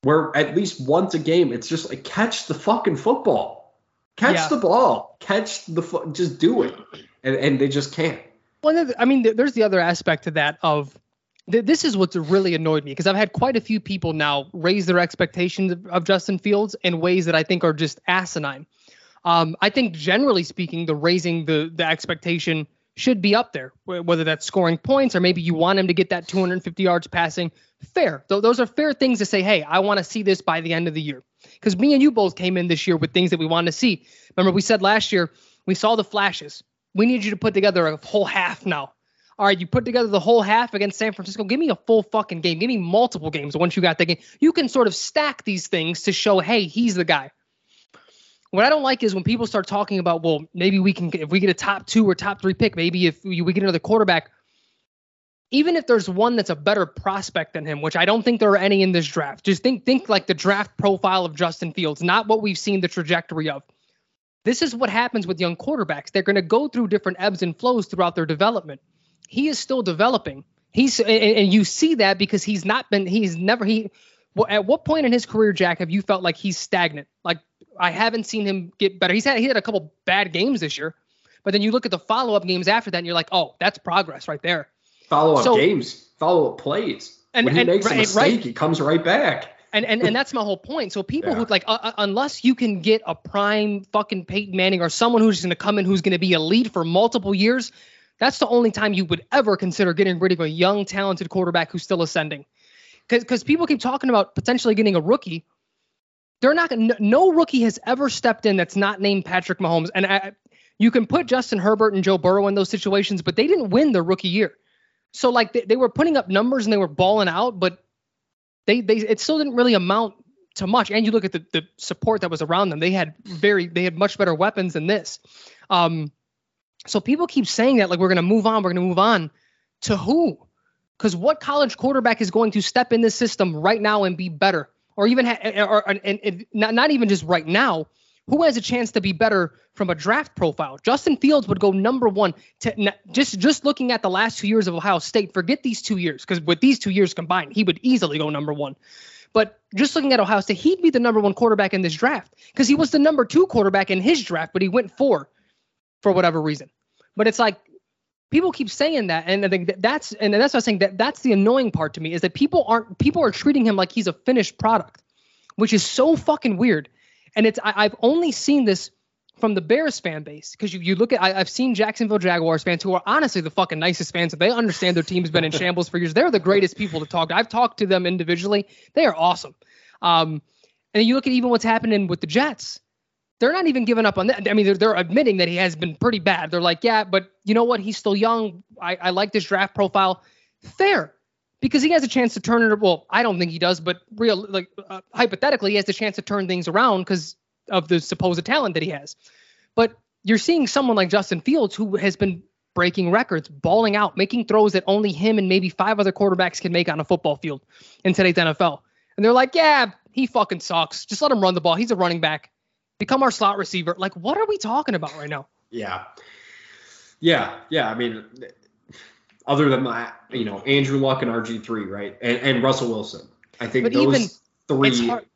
where at least once a game it's just like catch the fucking football catch Yeah. the ball catch the fo- just do it and, and they just can't Well, I mean, there's the other aspect to that of th- this is what's really annoyed me because I've had quite a few people now raise their expectations of, of Justin Fields in ways that I think are just asinine. Um, I think generally speaking, the raising the the expectation should be up there, whether that's scoring points or maybe you want him to get that 250 yards passing. Fair. Th- those are fair things to say, hey, I want to see this by the end of the year. Because me and you both came in this year with things that we wanted to see. Remember, we said last year we saw the flashes. We need you to put together a whole half now. All right, you put together the whole half against San Francisco. Give me a full fucking game. Give me multiple games once you got the game. You can sort of stack these things to show, hey, he's the guy. What I don't like is when people start talking about, well, maybe we can, if we get a top two or top three pick, maybe if we get another quarterback, even if there's one that's a better prospect than him, which I don't think there are any in this draft. Just think, think like the draft profile of Justin Fields, not what we've seen the trajectory of. This is what happens with young quarterbacks. They're going to go through different ebbs and flows throughout their development. He is still developing. He's and, and you see that because he's not been. He's never. He. well, At what point in his career, Jack, have you felt like he's stagnant? Like I haven't seen him get better. He's had he had a couple bad games this year, but then you look at the follow up games after that, and you're like, oh, that's progress right there. follow up So- games follow up plays And- when he and- makes a right, mistake right. he comes right back And and and that's my whole point. So people Yeah. who like uh, uh, unless you can get a prime fucking Peyton Manning or someone who's going to come in who's going to be a lead for multiple years, that's the only time you would ever consider getting rid of a young talented quarterback who's still ascending. Cuz people keep talking about potentially getting a rookie. They're not gonna, no rookie has ever stepped in that's not named Patrick Mahomes. And I, you can put Justin Herbert and Joe Burrow in those situations, but they didn't win their rookie year. So like they, they were putting up numbers and they were balling out, but they they it still didn't really amount to much. And you look at the, the support that was around them; they had very they had much better weapons than this. Um, so people keep saying that like we're gonna move on, we're gonna move on to who? Because what college quarterback is going to step in this system right now and be better, or even ha- eh, or, and, and, and not not even just right now? Who has a chance to be better from a draft profile? Justin Fields would go number one. To, just just looking at the last two years of Ohio State, forget these two years because with these two years combined, he would easily go number one. But just looking at Ohio State, he'd be the number one quarterback in this draft because he was the number two quarterback in his draft, but he went four for whatever reason. But it's like people keep saying that, and I think that that's and that's what I'm saying that that's the annoying part to me is that people aren't people are treating him like he's a finished product, which is so fucking weird. And it's I, I've only seen this from the Bears fan base because you, you look at I, I've seen Jacksonville Jaguars fans who are honestly the fucking nicest fans. They understand their team's been in shambles for years. They're the greatest people to talk to. I've talked to them individually. They are awesome. Um, and you look at even what's happening with the Jets. They're not even giving up on that. I mean, they're, they're admitting that he has been pretty bad. They're like, yeah, but you know what? He's still young. I, I like this draft profile. Fair, because he has a chance to turn it. Well, I don't think he does, but real like uh, hypothetically, he has the chance to turn things around because of the supposed talent that he has. But you're seeing someone like Justin Fields who has been breaking records, balling out, making throws that only him and maybe five other quarterbacks can make on a football field in today's NFL. And they're like, yeah, he fucking sucks. Just let him run the ball. He's a running back. Become our slot receiver. Like, what are we talking about right now? Yeah. Yeah. Yeah. I mean, other than that, you know, Andrew Luck and RG3, right? And, and Russell Wilson. I think But those even- three It's hard.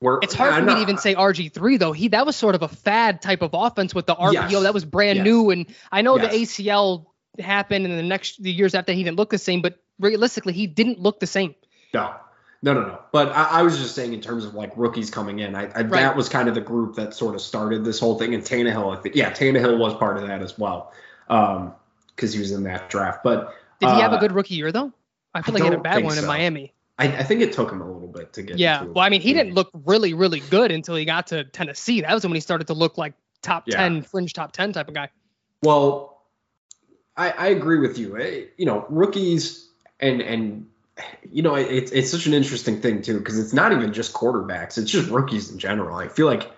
were. It's hard for me to even say RG three though. He that was sort of a fad type of offense with the RPO Yes. that was brand Yes. new, and I know the ACL happened in the next the years after he didn't look the same, but realistically he didn't look the same. No, no, no, no. But I, I was just saying in terms of like rookies coming in, I, I Right. that was kind of the group that sort of started this whole thing. And Tannehill, I think, yeah, Tannehill was part of that as well, um, because he was in that draft. But Did he have a uh, good rookie year though? I feel I like he had a bad one in. Miami. I, I think it took him a little bit to get. Yeah. Well, I mean, he didn't look really, really good until he got to Tennessee. That was when he started to look like top Yeah. ten, fringe top ten type of guy. Well, I, I agree with you. Eh, You know, rookies and and you know it's it's such an interesting thing too because it's not even just quarterbacks; it's just rookies in general. I feel like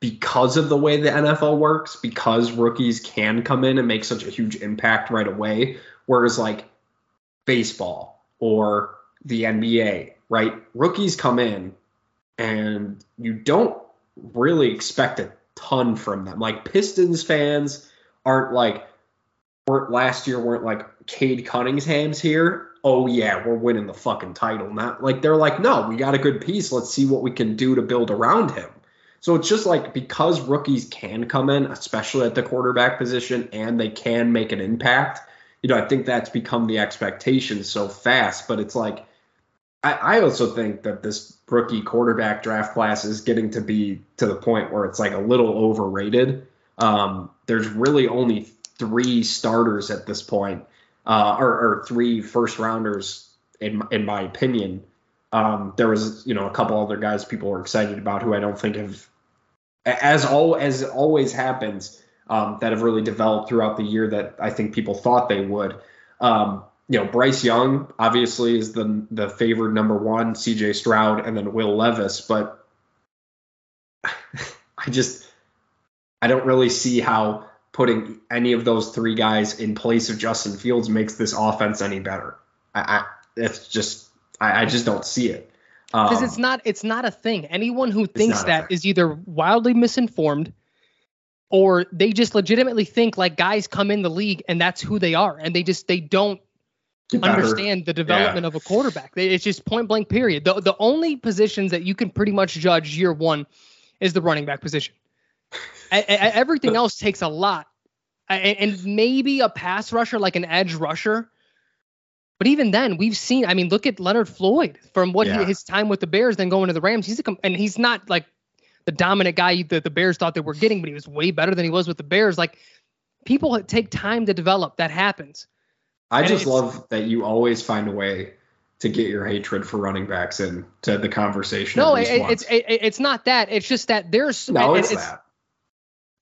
because of the way the NFL works, because rookies can come in and make such a huge impact right away, whereas like baseball or the NBA, right? Rookies come in and you don't really expect a ton from them. Like Pistons fans aren't like weren't last year weren't like Cade Cunningham's here oh yeah, we're winning the fucking title. Not like they're like, no, we got a good piece. Let's see what we can do to build around him. So it's just like because rookies can come in, especially at the quarterback position, and they can make an impact. You know, I think that's become the expectation so fast. But it's like I, I also think that this rookie quarterback draft class is getting to be to the point where it's like a little overrated. Um, there's really only three starters at this point, uh, or, or, three first rounders in in my opinion. Um, there was you know a couple other guys people were excited about who I don't think have, as all as always happens, um, that have really developed throughout the year that I think people thought they would. Um, you know, Bryce Young obviously is the the favored number one, C.J. Stroud, and then Will Levis, but I just I don't really see how putting any of those three guys in place of Justin Fields makes this offense any better. I, I it's just I, I, just don't see it. Because um, it's not it's not a thing. Anyone who thinks that is either wildly misinformed or they just legitimately think like guys come in the league and that's who they are and they just they don't understand the development yeah. of a quarterback. It's just point blank period. The the only positions that you can pretty much judge year one is the running back position everything else takes a lot, and maybe a pass rusher like an edge rusher. But even then, we've seen. I mean, look at Leonard Floyd from what yeah. he, his time with the Bears, then going to the Rams. He's a and he's not like the dominant guy that the Bears thought they were getting, but he was way better than he was with the Bears. Like people take time to develop. That happens. I and just love that you always find a way to get your hatred for running backs into the conversation. No, it, it's it, it's not that. It's just that there's no, it's, it's that.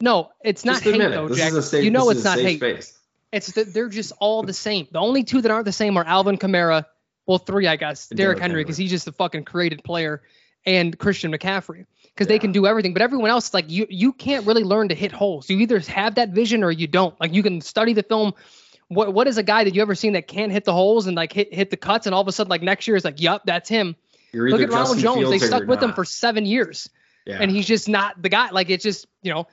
No, it's not hate though, this Jack. Safe, you know it's not hate. Space. It's that they're just all the same. The only two that aren't the same are Alvin Kamara, well, three, I guess, Derrick Henry, because he's just a fucking created player, and Christian McCaffrey, because yeah. they can do everything. But everyone else, is like you, you can't really learn to hit holes. You either have that vision or you don't. Like you can study the film. What what is a guy that you ever seen that can't hit the holes and like hit hit the cuts, and all of a sudden like next year is like, yup, that's him. Look at Ronald Jones. They stuck with not. him for seven years, yeah. and he's just not the guy. Like it's just you know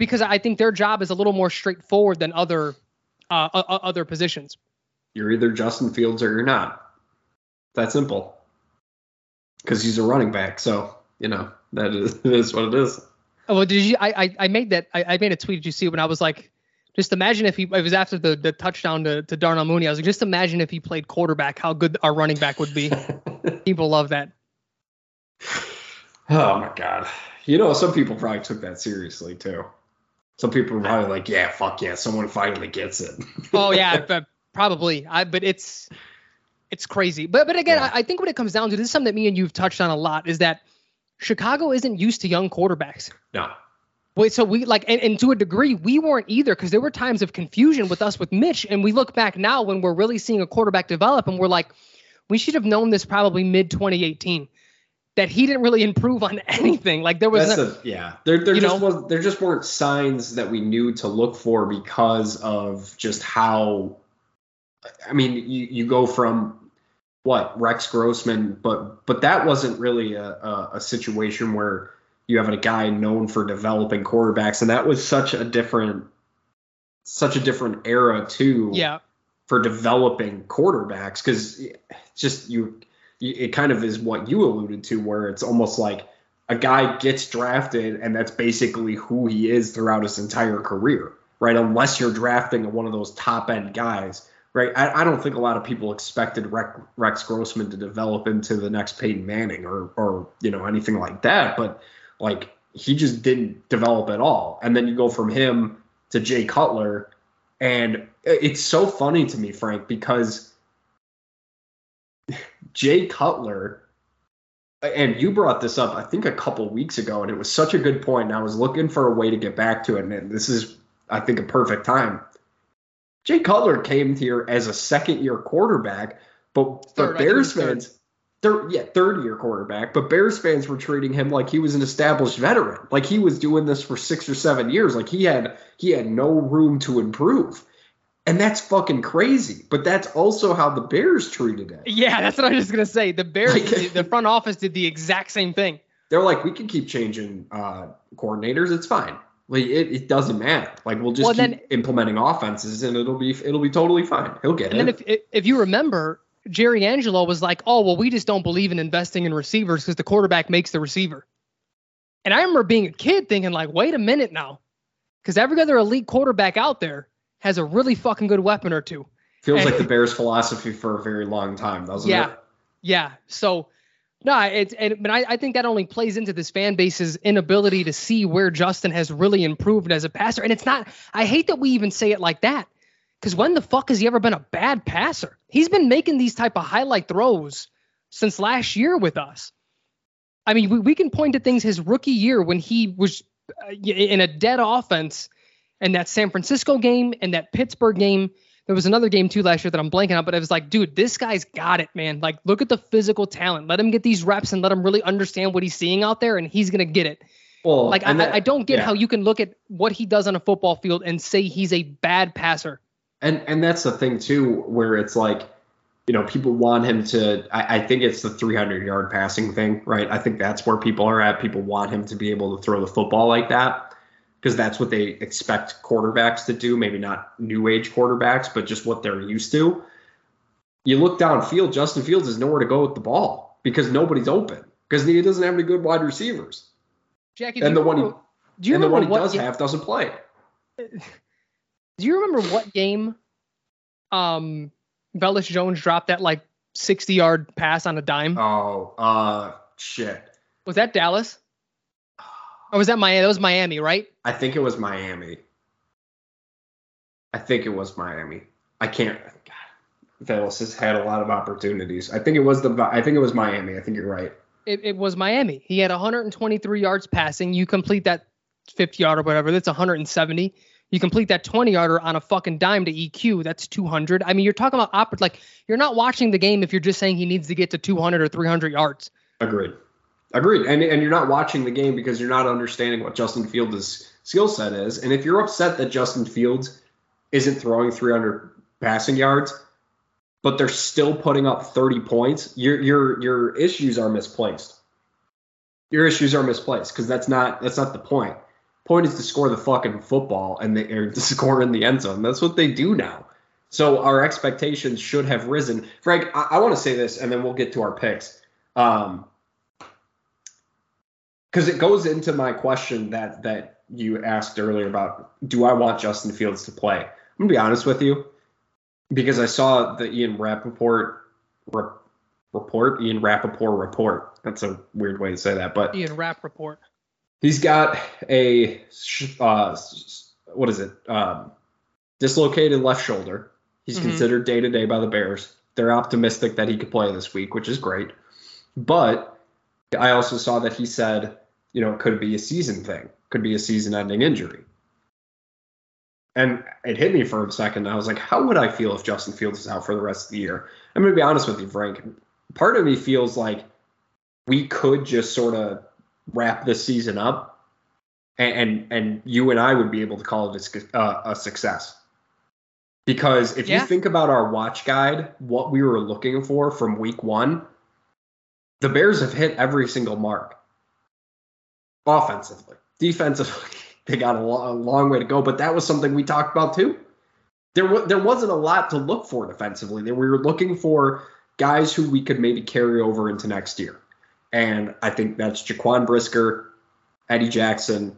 because I think their job is a little more straightforward than other uh, other positions. You're either Justin Fields or you're not. That simple. Because he's a running back, so you know that is, that is what it is. Oh, well, did you? I I, I made that. I, I, made a tweet. Did you see when I was like, just imagine if he. It was after the, the touchdown to, to Darnell Mooney. I was like, just imagine if he played quarterback, how good our running back would be. people love that. Oh my god. You know, some people probably took that seriously too. Some people are probably like, yeah, fuck yeah, someone finally gets it. oh yeah, but probably. I but it's it's crazy. But but again, yeah. I, I, think when it comes down to this is something that me and you've touched on a lot is that Chicago isn't used to young quarterbacks. No. Wait, so we like, and, and to a degree, we weren't either because there were times of confusion with us with Mitch, and we look back now when we're really seeing a quarterback develop, and we're like, we should have known this probably mid 2018 that he didn't really improve on anything. Like there was, no, a, yeah, there there just know? was there just weren't signs that we knew to look for because of just how. I mean, you you go from what Rex Grossman, but but that wasn't really a, a, a situation where you have a guy known for developing quarterbacks, and that was such a different such a different era too. Yeah. For developing quarterbacks, because just you it kind of is what you alluded to, where it's almost like a guy gets drafted and that's basically who he is throughout his entire career, right? Unless you're drafting one of those top end guys, right? I, I don't think a lot of people expected Rex Grossman to develop into the next Peyton Manning or, or, you know, anything like that. But like he just didn't develop at all. And then you go from him to Jay Cutler. And it's so funny to me, Frank, because Jay Cutler, and you brought this up, I think, a couple weeks ago, and it was such a good point. And I was looking for a way to get back to it, and this is, I think, a perfect time. Jay Cutler came here as a second year quarterback, but but Bears fans, third, yeah, third year quarterback, but Bears fans were treating him like he was an established veteran, like he was doing this for six or seven years, like he had he had no room to improve. And that's fucking crazy. But that's also how the Bears treated it. Yeah, that's what I was just gonna say. The Bears, like, the front office did the exact same thing. They're like, we can keep changing uh, coordinators. It's fine. Like it, it doesn't matter. Like we'll just well, keep then, implementing offenses, and it'll be it'll be totally fine. He'll get and it. And if if you remember, Jerry Angelo was like, "Oh, well, we just don't believe in investing in receivers because the quarterback makes the receiver." And I remember being a kid thinking, like, "Wait a minute now," because every other elite quarterback out there has a really fucking good weapon or two. Feels And- like the Bears' philosophy for a very long time, doesn't Yeah. it? Yeah. So no, it's and but I, I think that only plays into this fan base's inability to see where Justin has really improved as a passer. And it's not I hate that we even say it like that. Because when the fuck has he ever been a bad passer? He's been making these type of highlight throws since last year with us. I mean, we, we can point to things his rookie year when he was uh, in a dead offense and that San Francisco game and that Pittsburgh game. There was another game too last year that I'm blanking on, but it was like, dude, this guy's got it, man. Like, look at the physical talent. Let him get these reps and let him really understand what he's seeing out there, and he's gonna get it. Well, Like, I, that- I don't get yeah. how you can look at what he does on a football field and say he's a bad passer. And and that's the thing too, where it's like, you know, people want him to. I, I think it's the 300 yard passing thing, right? I think that's where people are at. People want him to be able to throw the football like that because that's what they expect quarterbacks to do. Maybe not new age quarterbacks, but just what they're used to. You look downfield, Justin Fields is nowhere to go with the ball because nobody's open because he doesn't have any good wide receivers, Jackie, and the one he do you and the one he does ga- have doesn't play. Do you remember what game um Velus Jones dropped that like 60 yard pass on a dime? Oh, uh, shit. Was that Dallas? Or was that Miami? That was Miami, right? I think it was Miami. I think it was Miami. I can't. God, Velus has had a lot of opportunities. I think it was the. I think it was Miami. I think you're right. It, it was Miami. He had 123 yards passing. You complete that 50 yard or whatever, that's 170. You complete that 20 yarder on a fucking dime to EQ, that's 200. I mean, you're talking about oper- like you're not watching the game if you're just saying he needs to get to 200 or 300 yards. Agreed. Agreed. And and you're not watching the game because you're not understanding what Justin Fields' skill set is. And if you're upset that Justin Fields isn't throwing 300 passing yards, but they're still putting up 30 points, your your your issues are misplaced. Your issues are misplaced because that's not that's not the point. Point is to score the fucking football and they or to score in the end zone. That's what they do now. So our expectations should have risen. Frank, I, I want to say this, and then we'll get to our picks. Um, because it goes into my question that that you asked earlier about do I want Justin Fields to play? I'm gonna be honest with you, because I saw the Ian Rapoport re- report, Ian Rapoport report. That's a weird way to say that, but Ian Rapp report. he's got a uh, what is it? Um, dislocated left shoulder. He's Mhm. considered day to day by the Bears. They're optimistic that he could play this week, which is great. But I also saw that he said, you know, it could be a season thing, could be a season ending injury. And it hit me for a second. I was like, how would I feel if Justin Fields is out for the rest of the year? I'm going to be honest with you, Frank. Part of me feels like we could just sort of wrap this season up and and, and you and I would be able to call it a, uh, a success. Because if Yeah. you think about our watch guide, what we were looking for from week one, the Bears have hit every single mark offensively. Defensively, they got a, lo- a long way to go, but that was something we talked about too. There, wa- there wasn't a lot to look for defensively. We were looking for guys who we could maybe carry over into next year. And I think that's Jaquan Brisker, Eddie Jackson,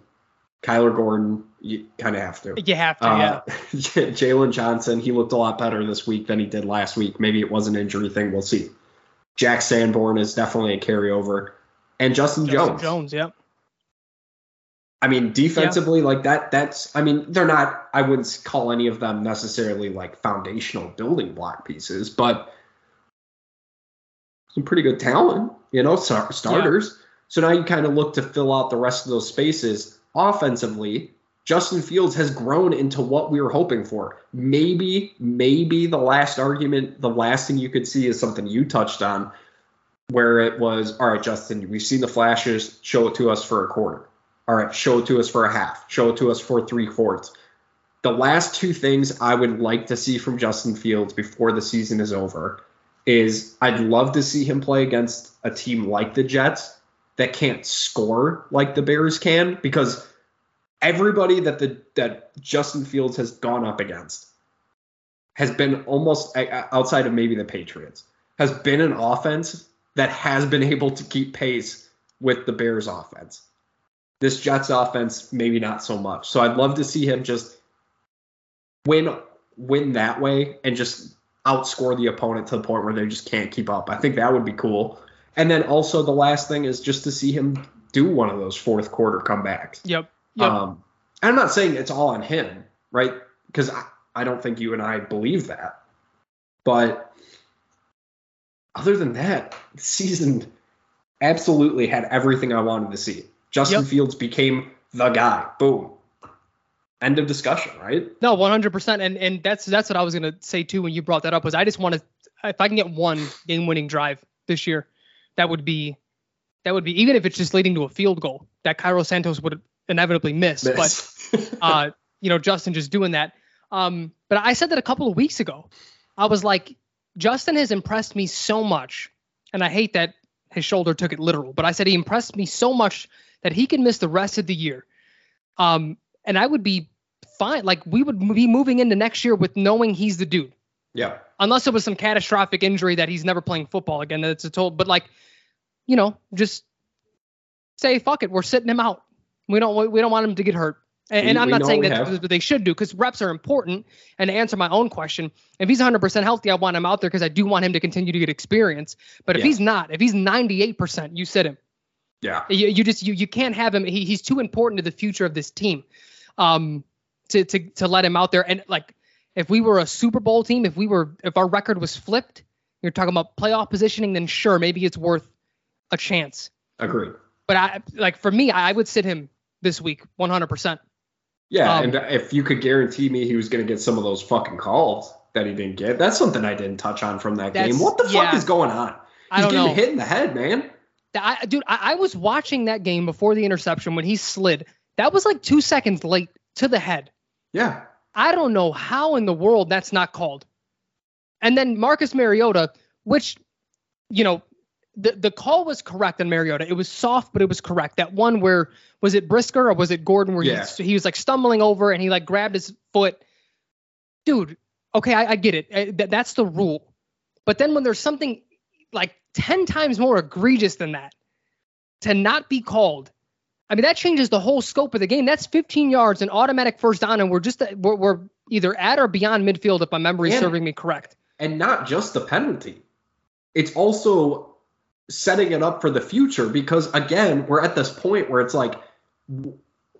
Kyler Gordon. You kind of have to. You have to, yeah. Uh, Jaylon Johnson, he looked a lot better this week than he did last week. Maybe it was an injury thing. We'll see. Jack Sanborn is definitely a carryover. And Justin, Justin Jones. Jones, yep. I mean, defensively, like that, that's, I mean, they're not, I wouldn't call any of them necessarily like foundational building block pieces, but some pretty good talent, you know, star- starters. So now you kind of look to fill out the rest of those spaces. Offensively, Justin Fields has grown into what we were hoping for. Maybe, maybe the last argument, the last thing you could see is something you touched on, where it was, all right, Justin, we've seen the flashes, show it to us for a quarter. All right, show it to us for a half, show it to us for three fourths. The last two things I would like to see from Justin Fields before the season is over is I'd love to see him play against a team like the Jets that can't score like the Bears can because everybody that the that Justin Fields has gone up against has been almost outside of maybe the Patriots has been an offense that has been able to keep pace with the Bears offense. This Jets offense, maybe not so much. So I'd love to see him just win win that way and just outscore the opponent to the point where they just can't keep up. I think that would be cool. And then also the last thing is just to see him do one of those fourth quarter comebacks. Yep. Yep. Um, I'm not saying it's all on him, right? Because I, I don't think you and I believe that. But other than that, the season absolutely had everything I wanted to see. Justin Yep. Fields became the guy. Boom. End of discussion, right? No, 100%. And and that's that's what I was gonna say too when you brought that up was I just want to if I can get one game-winning drive this year, that would be that would be even if it's just leading to a field goal that Cairo Santos would inevitably miss. But uh, you know, Justin just doing that. Um, but I said that a couple of weeks ago. I was like, Justin has impressed me so much, and I hate that his shoulder took it literal, but I said he impressed me so much that he can miss the rest of the year. Um, and I would be fine. Like we would be moving into next year with knowing he's the dude, yeah. unless it was some catastrophic injury that he's never playing football again. That's a total. But like, you know, just say fuck it, we're sitting him out. We don't we don't want him to get hurt. And, We- and I'm not saying that have. they should do because reps are important. And to answer my own question, if he's 100% healthy, I want him out there because I do want him to continue to get experience. But if Yeah. he's not, if he's 98%, you sit him. Yeah. You, you just you you can't have him. He, he's too important to the future of this team, um, to to to let him out there. And like, if we were a Super Bowl team, if we were if our record was flipped, you're talking about playoff positioning, then sure, maybe it's worth a chance. Agreed. But I like for me, I would sit him this week, 100. percent Yeah, Um, and if you could guarantee me he was going to get some of those fucking calls that he didn't get, that's something I didn't touch on from that game. What the fuck is going on? He's getting know. hit in the head, man. I, dude, I, I was watching that game before the interception when he slid. That was like two seconds late to the head. Yeah. I don't know how in the world that's not called. And then Marcus Mariota, which, you know, the, the call was correct on Mariota. It was soft, but it was correct. That one where was it Brisker or was it Gordon where Yeah. he, he was like stumbling over and he like grabbed his foot. Dude, okay, I, I get it. Uh, that- that's the rule. But then when there's something like 10 times more egregious than that to not be called, I mean, that changes the whole scope of the game. That's 15 yards, an automatic first down, and we're just we're, we're either at or beyond midfield if my memory is And- serving me correct. And not just the penalty, it's also setting it up for the future because, again, we're at this point where it's like,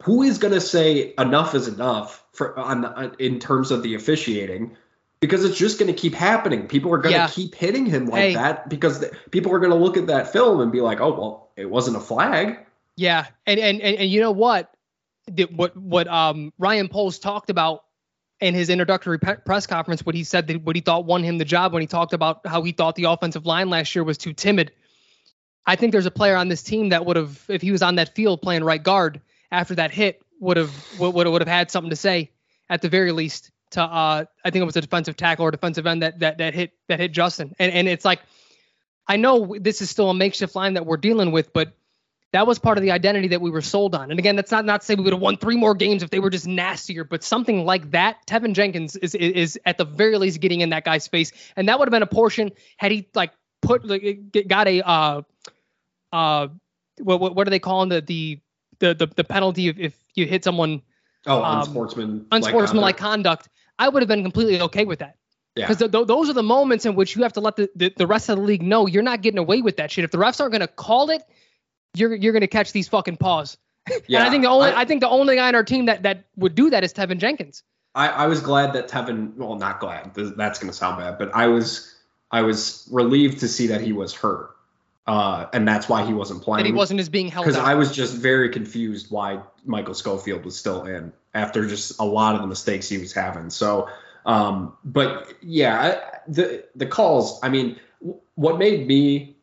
who is going to say enough is enough for on the, in terms of the officiating? Because it's just going to keep happening. People are going to Yeah. keep hitting him like Hey. that because the, people are going to look at that film and be like, "Oh, well, it wasn't a flag." Yeah, and and and, and you know what? The, what what um Ryan Poles talked about in his introductory pe- press conference, what he said that what he thought won him the job when he talked about how he thought the offensive line last year was too timid. I think there's a player on this team that would have, if he was on that field playing right guard after that hit, would have would would have had something to say at the very least to uh I think it was a defensive tackle or defensive end that that that hit that hit Justin. And and it's like I know this is still a makeshift line that we're dealing with, but that was part of the identity that we were sold on. And again, that's not not to say we would have won three more games if they were just nastier, but something like that, Teven Jenkins is is, is at the very least getting in that guy's face, and that would have been a portion had he like put like got a uh uh what what, what are they calling the the the the, the penalty if, if you hit someone Oh, Um, unsportsman, unsportsmanlike conduct. I would have been completely okay with that. Yeah. Because th- th- those are the moments in which you have to let the, the, the rest of the league know you're not getting away with that shit. If the refs aren't going to call it, you're you're going to catch these fucking paws. Yeah, and I think the only I- I, think the only guy on our team that that would do that is Teven Jenkins. I, I was glad that Teven. Well, not glad. That's going to sound bad, but I was I was relieved to see that he was hurt, uh, and that's why he wasn't playing. That he wasn't as being held because. I was just very confused why Michael Schofield was still in after just a lot of the mistakes he was having. So, um, but yeah, the the calls. I mean, what made me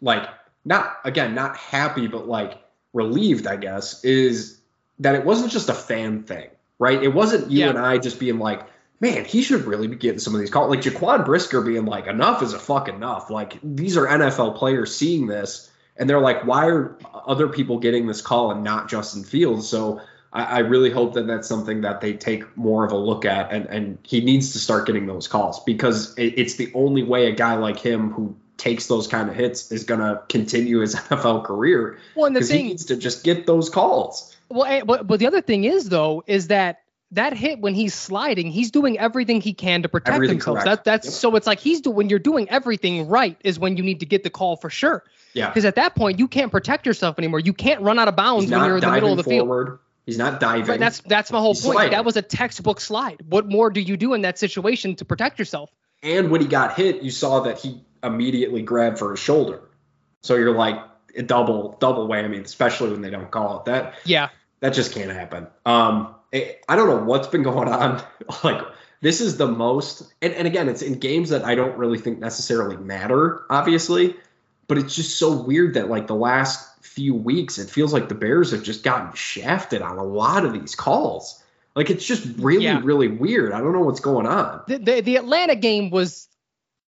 like not again not happy, but like relieved, I guess, is that it wasn't just a fan thing, right? It wasn't you Yeah. and I just being like. Man, he should really be getting some of these calls. Like Jaquan Brisker being like, enough is a fuck enough. Like these are NFL players seeing this and they're like, why are other people getting this call and not Justin Fields? So I, I really hope that that's something that they take more of a look at, and and he needs to start getting those calls because it, it's the only way a guy like him who takes those kind of hits is going to continue his NFL career. Well, and the thing, he needs to just get those calls. well, but but the other thing is though, is that that hit when he's sliding, he's doing everything he can to protect Everything himself. correct. That that's Yep. so it's like he's doing when you're doing everything right is when you need to get the call for sure. Yeah. Because at that point you can't protect yourself anymore. You can't run out of bounds when you're in the middle of the field. forward. He's not diving. Right, that's that's my whole He's point. sliding. That was a textbook slide. What more do you do in that situation to protect yourself? and when he got hit, you saw that he immediately grabbed for his shoulder. So you're like a double double whammy, especially when they don't call it that. Yeah. That just can't happen. Um, I I don't know what's been going on. Like this is the most, and, and again, it's in games that I don't really think necessarily matter, obviously, but it's just so weird that like the last few weeks, it feels like the Bears have just gotten shafted on a lot of these calls. Like it's just really, Yeah. really weird. I don't know what's going on. The the, the Atlanta game was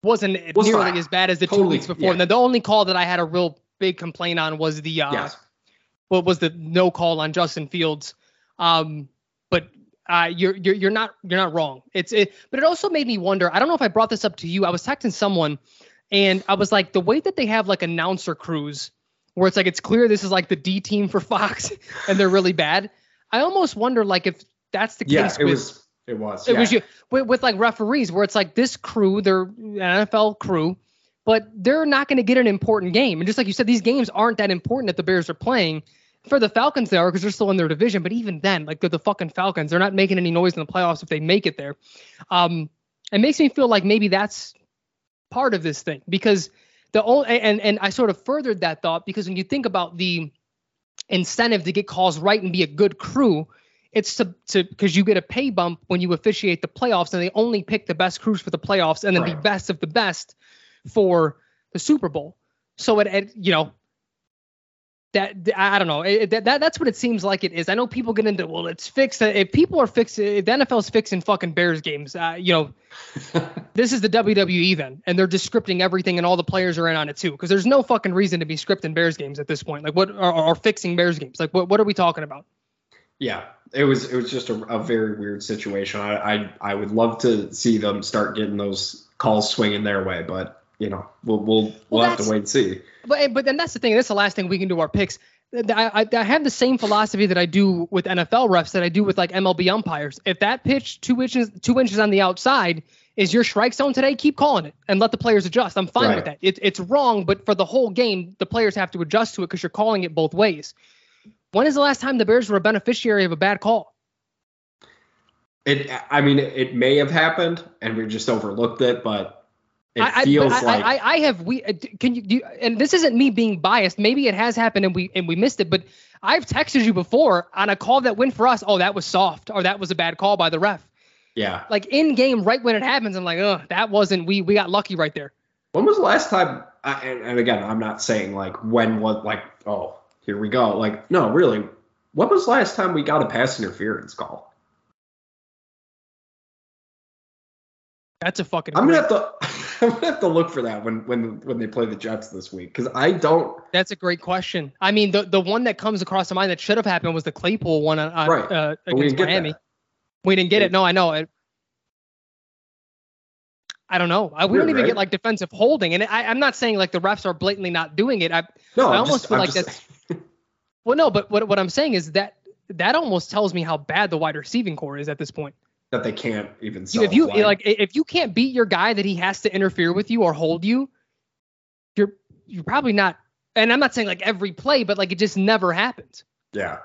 wasn't Was nearly fine. as bad as the two weeks before. yeah. And the only call that I had a real big complaint on was the uh yes. what was the no call on Justin Fields. Um, uh, you're you're you're not you're not wrong. It's it, but it also made me wonder. I don't know if I brought this up to you. I was texting someone, and I was like, the way that they have like announcer crews, where it's like it's clear this is like the D team for Fox, and they're really bad. I almost wonder like if that's the Yeah, case it with was. It was. it yeah. was you with, with like referees where it's like this crew, they're an NFL crew, but they're not going to get an important game. And just like you said, these games aren't that important that the Bears are playing. For the Falcons, they are because they're still in their division. But even then, like they're the fucking Falcons, they're not making any noise in the playoffs if they make it there. Um, it makes me feel like maybe that's part of this thing because the only and and I sort of furthered that thought because when you think about the incentive to get calls right and be a good crew, it's to to because you get a pay bump when you officiate the playoffs, and they only pick the best crews for the playoffs, and then the best of the best for the Super Bowl. So it, it you know that I don't know it, that, that that's what it seems like it is. I know people get into well, it's fixed. If people are fixing, if the NFL's fixing fucking Bears games, uh, you know, this is the WWE then, and they're just scripting everything, and all the players are in on it too. Because there's no fucking reason to be scripting Bears games at this point. Like what are, or fixing Bears games? Like what what are we talking about? Yeah, it was it was just a, a very weird situation. I, I I would love to see them start getting those calls swinging their way, but you know we'll we'll we'll, Well, have to wait and see. But eh, but then that's the thing. That's the last thing we can do our picks. I, I, have the same philosophy that I do with NFL refs that I do with like MLB umpires. If that pitch two inches two inches on the outside is your strike zone today, keep calling it and let the players adjust. I'm fine with that. It, it's wrong, but for the whole game, the players have to adjust to it because you're calling it both ways. When is the last time the Bears were a beneficiary of a bad call? It I mean it may have happened and we just overlooked it, but it I, feels I, like I, I, I have we uh, can you, do you and this isn't me being biased. Maybe it has happened and we and we missed it, but I've texted you before on a call that went for us. Oh, that was soft, or that was a bad call by the ref. yeah. Like in game, right when it happens, I'm like, oh, that wasn't. We we got lucky right there. When was the last time? I, and, and again, I'm not saying like when was like oh here we go. Like no, really. When was the last time we got a pass interference call? That's a fucking. I'm gonna have to I'm gonna have to look for that when when when they play the Jets this week because I don't That's a great question. I mean, the the one that comes across the mind that should have happened was the Claypool one on, Right. uh, but we against didn't get Miami. We didn't get it. No, I know. It, I don't know. I, we don't even right? get like defensive holding, and I, I'm not saying like the refs are blatantly not doing it. I No, I almost just- feel I'm like that's well, no, but what what I'm saying is that that almost tells me how bad the wide receiving core is at this point. That they can't even. Sell if you a like, if you can't beat your guy that he has to interfere with you or hold you, you're you're probably not. And I'm not saying like every play, but like it just never happens. Yeah.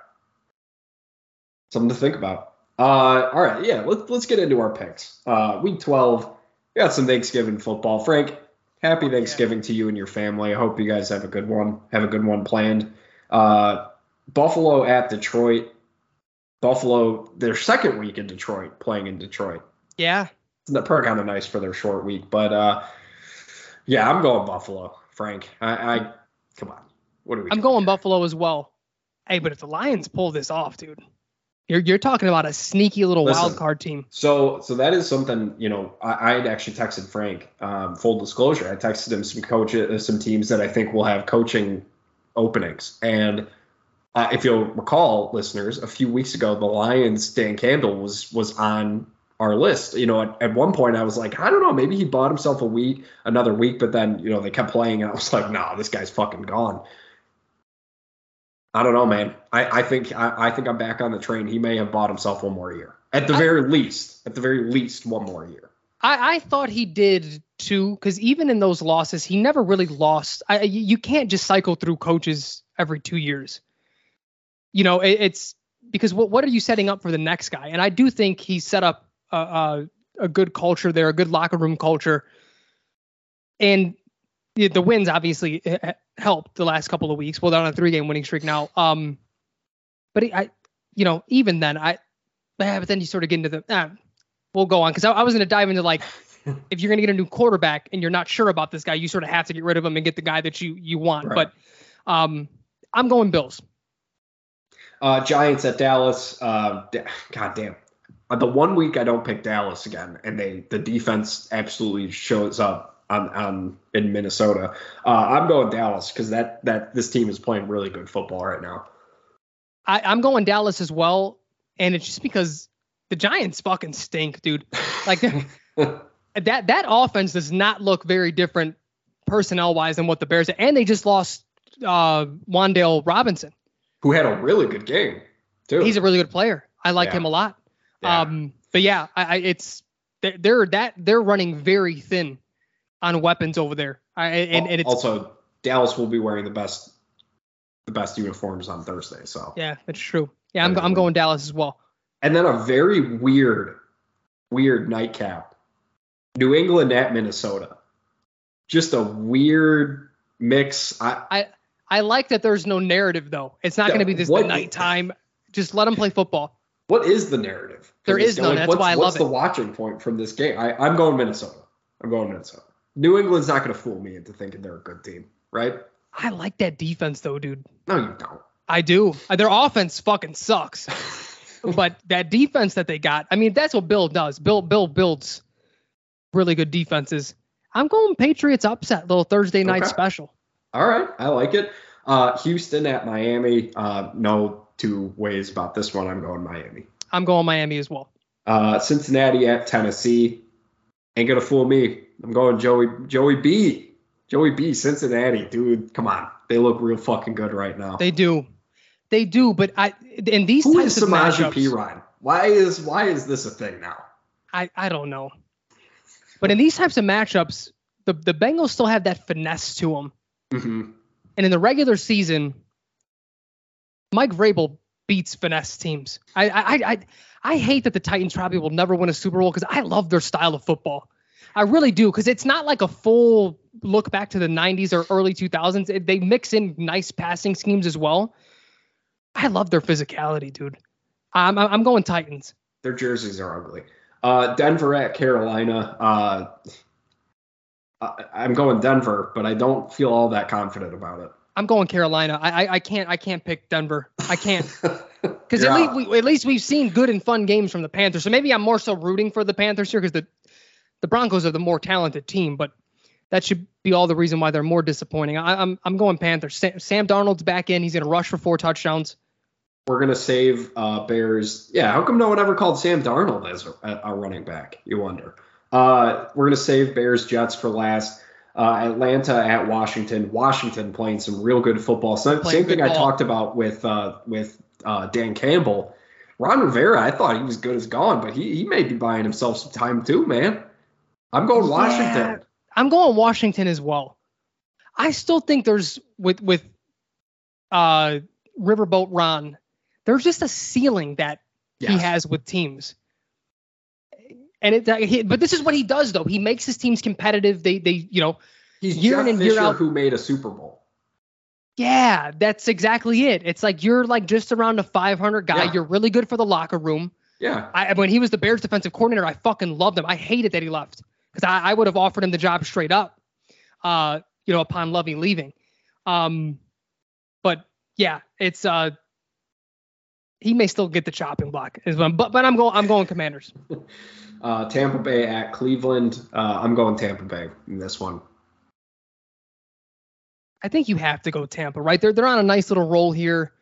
Something to think about. Uh, all right, yeah, let's let's get into our picks. Uh, week 12, we got some Thanksgiving football. Frank, happy Thanksgiving to you and your family. I hope you guys have a good one. Have a good one planned. Uh, Buffalo at Detroit. Buffalo, their second week in Detroit, playing in Detroit. Yeah, It's probably kind of nice for their short week, but uh, yeah, I'm going Buffalo, Frank. I, I come on. What are we? I'm going here? Buffalo as well. Hey, but if the Lions pull this off, dude, you're you're talking about a sneaky little Listen. wild card team. So, so that is something you know. I, I had actually texted Frank. Um, full disclosure, I texted him some coaches, some teams that I think will have coaching openings, and uh, if you'll recall, listeners, a few weeks ago, the Lions Dan Campbell was was on our list. You know, at, at one point I was like, I don't know, maybe he bought himself a week, another week, but then you know they kept playing, and I was like, nah, this guy's fucking gone. I don't know, man. I, I think I, I think I'm back on the train. He may have bought himself one more year, at the I- very least. At the very least, one more year. I, I thought he did too, because even in those losses, he never really lost. I, you you can't just cycle through coaches every two years. You know, it, it's because what what are you setting up for the next guy? And I do think he set up a, a, a good culture there, a good locker room culture, and the the wins obviously eh, eh, helped the last couple of weeks. Well, they're on a three game winning streak now. Um, but he, I, you know, even then, I, eh, but then you sort of get into the. Ah, we'll go on because I, I was going to dive into like if you're going to get a new quarterback and you're not sure about this guy, you sort of have to get rid of him and get the guy that you you want. Right. But um, I'm going Bills. Uh, Giants at Dallas. Uh, God damn. Uh, the one week I don't pick Dallas again, and they the defense absolutely shows up on, on in Minnesota. Uh, I'm going Dallas because that that this team is playing really good football right now. I, I'm going Dallas as well, and it's just because the Giants fucking stink, dude. Like that that offense does not look very different personnel wise than what the Bears and they just lost uh Wan'Dale Robinson. Who had a really good game too? He's a really good player. I like Yeah. him a lot. Yeah. Um, but yeah, I, I it's they're, that they're running very thin on weapons over there. I, and, and it's also Dallas will be wearing the best the best uniforms on Thursday. So yeah, that's true. Yeah, I'm I'm going Dallas as well. and then a very weird, weird nightcap. New England at Minnesota. Just a weird mix. I I like that there's no narrative though. It's not Yeah, going to be this nighttime. Just let them play football. what is the narrative? There is game? none, Like, that's what's, why I what's love the it. watching point from this game? I, I'm going Minnesota. I'm going Minnesota. New England's not going to fool me into thinking they're a good team, right? I like that defense though, dude. No, you don't. I do. Their offense fucking sucks, but that defense that they got, I mean, that's what Bill does. Bill Bill builds really good defenses. I'm going Patriots upset, little Thursday night Okay. special. All right, I like it. Uh, Houston at Miami. Uh, no two ways about this one. I'm going Miami. I'm going Miami as well. Uh, Cincinnati at Tennessee. Ain't gonna fool me. I'm going Joey Joey B. Joey B. Cincinnati, dude. Come on, they look real fucking good right now. They do, they do. But I in these Who types is of Samaje matchups, Perine? Why is why is this a thing now? I I don't know. But in these types of matchups, the the Bengals still have that finesse to them. Hmm And in the regular season, Mike Vrabel beats finesse teams. I I I I, I hate that the Titans probably will never win a Super Bowl because I love their style of football. I really do because it's not like a full look back to the 90s or early 2000s. It- They mix in nice passing schemes as well. I love their physicality, dude. I'm I'm going Titans. Their jerseys are ugly. Uh, Denver at Carolina. Uh, I, I'm going Denver, but I don't feel all that confident about it. I'm going Carolina. I I, I can't I can't pick Denver. I can't. Because You're at least we, at least we've seen good and fun games from the Panthers. So maybe I'm more so rooting for the Panthers here because the the Broncos are the more talented team, but that should be all the reason why they're more disappointing. I, I'm I'm going Panthers. Sam, Sam Darnold's back in. He's gonna rush for four touchdowns. We're gonna save uh, Bears. Yeah, how come no one ever called Sam Darnold as a, a running back? You wonder. Uh, we're gonna save Bears Jets for last. Uh, Atlanta at Washington. Washington playing some real good football. Same, same thing good I talked about with uh, with uh, Dan Campbell. Ron Rivera, I thought he was good as gone, but he, he may be buying himself some time too, man. I'm going Washington. Yeah. I'm going Washington as well. I still think there's with with uh Riverboat Ron, there's just a ceiling that he has with teams. And it, that- he, but this is what he does though. He makes his teams competitive. They, they, you know, He's year Jeff in and year out- who made a Super Bowl. yeah, that's exactly it. It's like you're like just around a 500 guy. Yeah. You're really good for the locker room. Yeah. I when he was the Bears defensive coordinator, I fucking loved him. I hated that he left because I, I would have offered him the job straight up. Uh, you know, upon Lovey leaving. Um, but yeah, it's uh, he may still get the chopping block as well. But but I'm going I'm going Commanders. Uh, Tampa Bay at Cleveland. Uh, I'm going Tampa Bay in this one. I think you have to go Tampa, right? They're they're on a nice little roll here.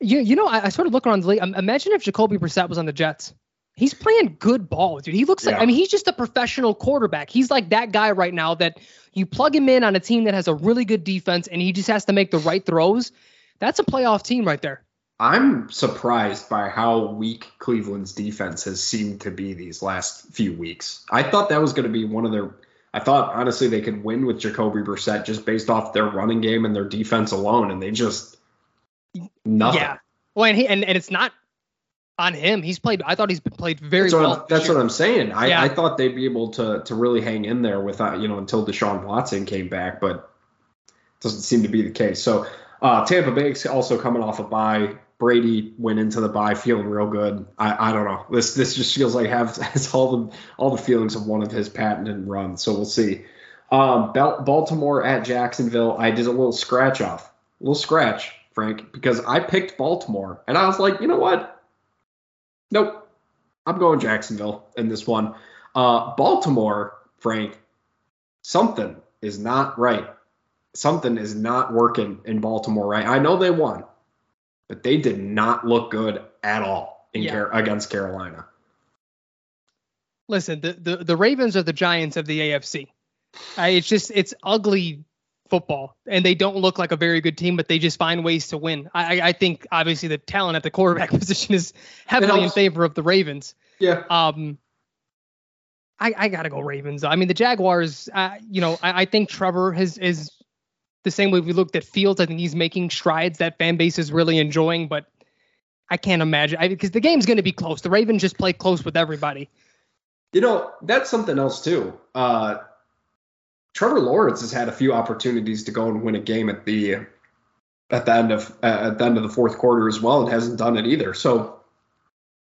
You, you know, I, I sort of look around the league. Imagine if Jacoby Brissett was on the Jets. He's playing good ball, dude. He looks like, Yeah. I mean, he's just a professional quarterback. He's like that guy right now that you plug him in on a team that has a really good defense and he just has to make the right throws. That's a playoff team right there. I'm surprised by how weak Cleveland's defense has seemed to be these last few weeks. I thought that was going to be one of their. I thought honestly they could win with Jacoby Brissett just based off their running game and their defense alone, and they just nothing. Yeah. Well, and, he, and, and it's not on him. He's played, I thought he's been played very That's, well. That's what I'm saying. I, Yeah. I thought they'd be able to to really hang in there without uh, you know until Deshaun Watson came back, but doesn't seem to be the case. So uh, Tampa Bay's also coming off a bye. Brady went into the bye feeling real good. I, I don't know. This this just feels like have has all the all the feelings of one of his patented runs. So we'll see. Um, Baltimore at Jacksonville. I did a little scratch off, a little scratch, Frank, because I picked Baltimore, and I was like, you know what? Nope, I'm going Jacksonville in this one. Uh, Baltimore, Frank, something is not right. Something is not working in Baltimore, right? I know they won, but they did not look good at all in Yeah. Car- against Carolina. Listen, the, the, the Ravens are the Giants of the AFC. I, it's just, it's ugly football and they don't look like a very good team, but they just find ways to win. I, I- I think obviously the talent at the quarterback position is heavily in favor of the Ravens. Yeah, Um, I, I gotta go Ravens. I mean, the Jaguars. Uh, you know, I, I think Trevor has is the same way we looked at Fields. I think he's making strides that fan base is really enjoying, but I can't imagine because the game's going to be close. The Ravens just play close with everybody. You know, that's something else too. Uh, Trevor Lawrence has had a few opportunities to go and win a game at the at the end of uh, at the end of the fourth quarter as well, and hasn't done it either. So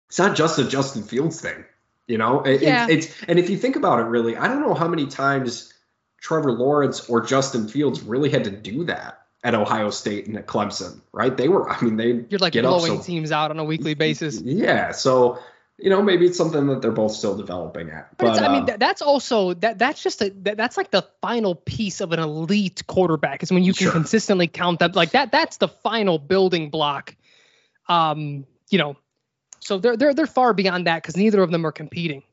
it's not just a Justin Fields thing, you know. It, Yeah. it's, it's and if you think about it, really, I don't know how many times Trevor Lawrence or Justin Fields really had to do that at Ohio State and at Clemson, right? They were, I mean, they You're like get up blowing so teams out on a weekly basis. yeah. So you know, maybe it's something that they're both still developing at. But, it's, I mean, um, that's also that that's just a that, that's like the final piece of an elite quarterback is when you can Sure. consistently count them like that. That's the final building block. Um, you know, so they're they're they're far beyond that because neither of them are competing.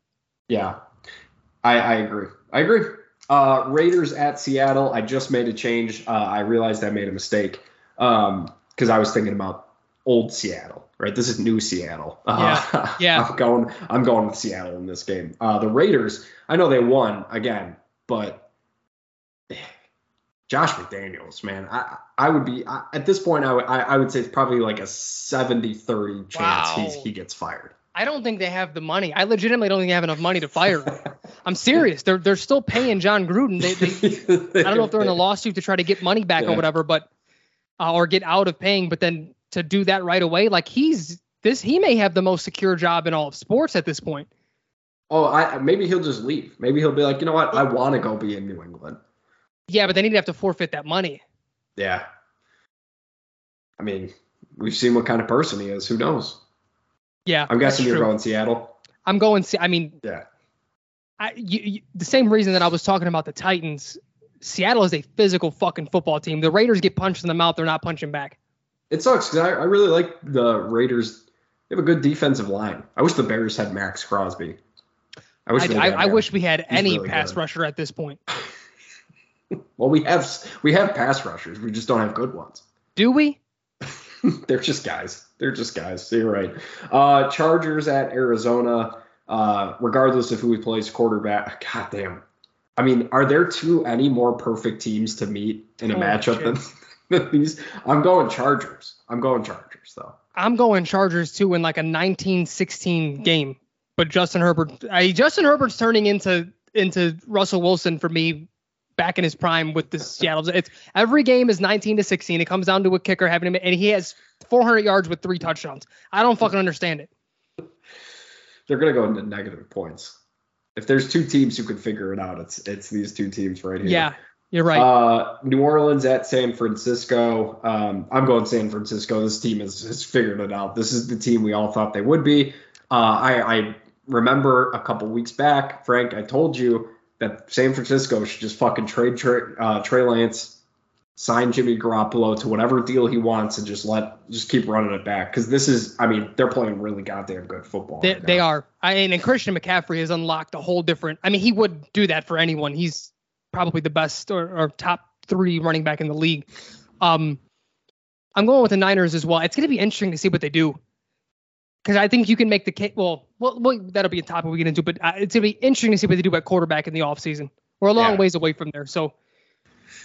Yeah, I, I agree. I agree. Uh, Raiders at Seattle. I just made a change. Uh, I realized I made a mistake because I was thinking about old Seattle. Right, this is new Seattle. Uh, Yeah, yeah. I'm going. I'm going with Seattle in this game. Uh, the Raiders. I know they won again, but Josh McDaniels, man, I I would be I, at this point. I would I, I would say it's probably like a 70-30 chance Wow. he's, he gets fired. I don't think they have the money. I legitimately don't think they have enough money to fire him. I'm serious. They're they're still paying Jon Gruden. They, they I don't know if they're in a lawsuit to try to get money back Yeah. or whatever, but uh, or get out of paying. But then to do that right away, like he's this, he may have the most secure job in all of sports at this point. Oh, I maybe he'll just leave. Maybe he'll be like, you know what? I want to go be in New England. Yeah, but then he'd have to forfeit that money. Yeah. I mean, we've seen what kind of person he is. Who knows? Yeah, I'm guessing you're going Seattle. I'm going. Se- I mean, Yeah. I, you, you, the same reason that I was talking about the Titans. Seattle is a physical fucking football team. The Raiders get punched in the mouth. They're not punching back. It sucks because I, I really like the Raiders. They have a good defensive line. I wish the Bears had Maxx Crosby. I wish. I, I, I wish we had He's any really pass good. rusher at this point. Well, we have we have pass rushers. We just don't have good ones. Do we? They're just guys. They're just guys. So you're right. Uh, Chargers at Arizona. Uh, regardless of who he plays quarterback, God damn. I mean, are there two any more perfect teams to meet in a Holy matchup than, than these? I'm going Chargers. I'm going Chargers though. I'm going Chargers too in like a 1916 game. But Justin Herbert, I, Justin Herbert's turning into into Russell Wilson for me back in his prime with the Seattle. It's every game is 19 to 16. It comes down to a kicker having him, and he has 400 yards with three touchdowns. I don't fucking understand it. They're gonna go into negative points. If there's two teams who can figure it out, it's it's these two teams right here. Yeah, you're right. Uh, New Orleans at San Francisco. Um, I'm going San Francisco. This team has, has figured it out. This is the team we all thought they would be. Uh, I, I remember a couple weeks back, Frank, I told you that San Francisco should just fucking trade Trey, uh, Trey Lance sign Jimmy Garoppolo to whatever deal he wants and just let just keep running it back because this is I mean they're playing really goddamn good football. They, right they are. I mean, and Christian McCaffrey has unlocked a whole different. I mean, he would do that for anyone. He's probably the best or, or top three running back in the league. Um, I'm going with the Niners as well. It's going to be interesting to see what they do because I think you can make the case. Well, well, well, that'll be a topic we get into, but uh, it's going to be interesting to see what they do at quarterback in the offseason. We're a long Yeah. ways away from there, so.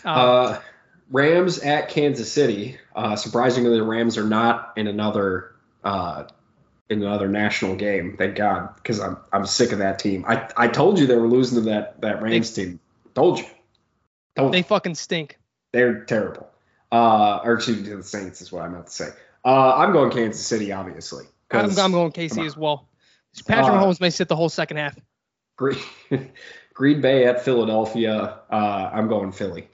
Uh, Uh, Rams at Kansas City. Uh, surprisingly, the Rams are not in another uh, in another national game. Thank God, because I'm I'm sick of that team. I I told you they were losing to that that Rams team. Told you. Told they you. fucking stink. They're terrible. Uh, or excuse me, to the Saints is what I meant to say. Uh, I'm going Kansas City, obviously. I'm, I'm going KC as well. Patrick Uh, Mahomes may sit the whole second half. Green, Green Bay at Philadelphia. Uh, I'm going Philly.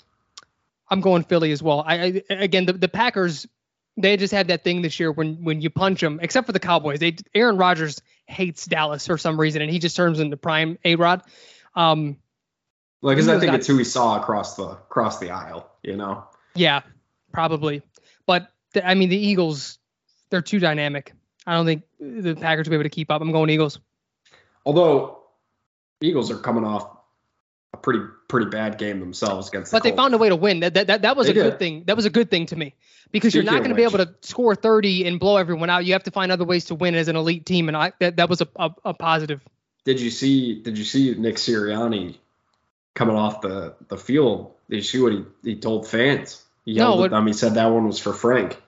I'm going Philly as well. I, I again the, the Packers they just had that thing this year when when you punch them, except for the Cowboys. They Aaron Rodgers hates Dallas for some reason, and he just turns into prime A Rod. Um, Like, 'cause He I think not- it's who we saw across the across the aisle. You know. yeah, probably. But the, I mean the Eagles, they're too dynamic. I don't think the Packers will be able to keep up. I'm going Eagles. Although Eagles are coming off a pretty pretty bad game themselves against the But they found a way to win. That that, that, that was They a good thing. That was a good thing to me because you're not going to be able to score 30 and blow everyone out. You have to find other ways to win as an elite team, and I that, that was a, a, a positive. Did you see Did you see Nick Sirianni coming off the the field? Did you see what he, he told fans? He No, yelled what- at them. He said that one was for Frank.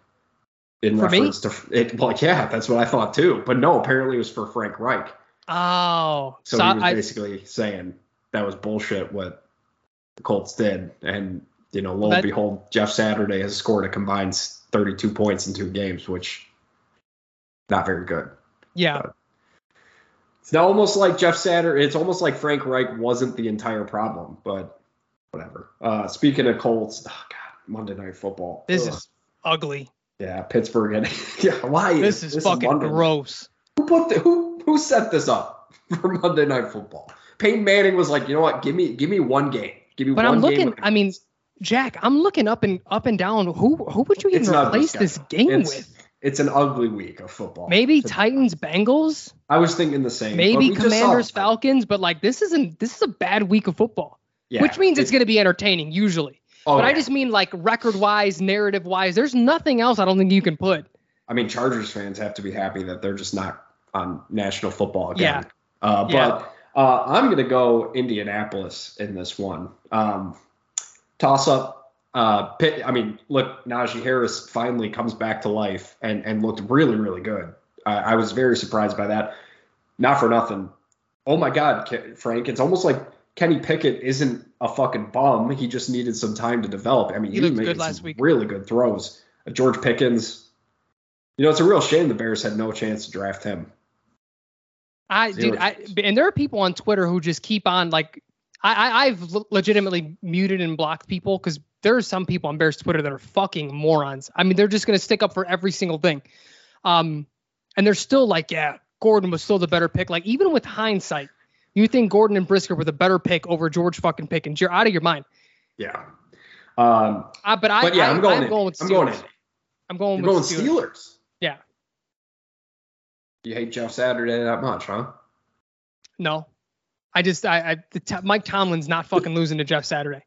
In For me? reference to it, well, yeah, that's what I thought too. But no, apparently it was for Frank Reich. Oh, So, so he was I, basically saying that was bullshit what the Colts did, and you know, lo and behold, Jeff Saturday has scored a combined 32 points in two games, which not very good. yeah, It's now almost like Jeff Saturday. It's almost like Frank Reich wasn't the entire problem, but whatever. Uh, speaking of Colts, oh god, Monday Night Football. this Ugh. is ugly. Yeah, Pittsburgh. And, yeah, why? This is fucking Monday. gross. Who put the, who who set this up for Monday Night Football? Peyton Manning was like, you know what? Give me give me one game. Give me But one I'm looking. I mean, Jack, I'm looking up and up and down. Who who would you even replace this game It's- with? It's an ugly week of football. Maybe Titans, Bengals, I was thinking the same. maybe Commanders. Falcons. But like this isn't. This is a bad week of football. Yeah, which means it's it- going to be entertaining usually. Oh, but I just mean like record wise, narrative wise. There's nothing else I don't think you can put. I mean, Chargers fans have to be happy that they're just not on national football again. Yeah. Uh, Yeah. but uh, I'm going to go Indianapolis in this one. Um, toss up. Uh, Pitt, I mean, look, Najee Harris finally comes back to life and, and looked really, really good. I, I was very surprised by that. Not for nothing. Oh my God, Frank, it's almost like Kenny Pickett isn't a fucking bum. He just needed some time to develop. I mean, He he, made good some last week. really good throws. Uh, George Pickens, you know, it's a real shame the Bears had no chance to draft him. I Zero dude, I and there are people on Twitter who just keep on like I, I I've legitimately muted and blocked people because there are some people on Bears Twitter that are fucking morons. I mean, they're just gonna stick up for every single thing. Um, and they're still like, yeah, Gordon was still the better pick. Like even with hindsight, you think Gordon and Brisker were the better pick over George fucking Pickens? You're out of your mind. Yeah. Um, Uh, but I, but yeah, I, I'm going. I'm going with I'm Steelers. going. In. I'm going You're with going Steelers. Steelers. Yeah. You hate Jeff Saturday that much, huh? No, I just I, I the t- Mike Tomlin's not fucking losing to Jeff Saturday.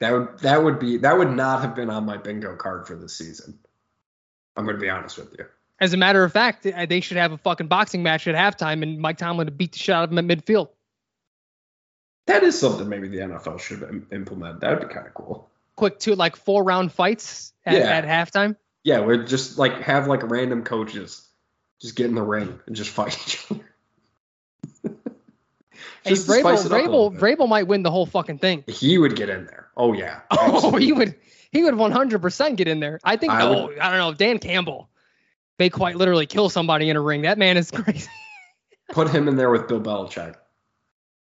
That would that would be that would not have been on my bingo card for this season. I'm going to be honest with you. As a matter of fact, they should have a fucking boxing match at halftime, and Mike Tomlin to beat the shit out of him at midfield. That is something maybe the NFL should im- implement. That would be kind of cool. Quick two like four round fights at, Yeah. at halftime. Yeah, we'd just like have like random coaches just get in the ring and just fight each other. Hey, Just to spice Vrabel, Vrabel. Vrabel might win the whole fucking thing. He would get in there. Oh yeah. Oh, he would he would 100% get in there. I think I would- oh, I don't know. Dan Campbell may quite literally kill somebody in a ring. That man is crazy. put him in there with Bill Belichick.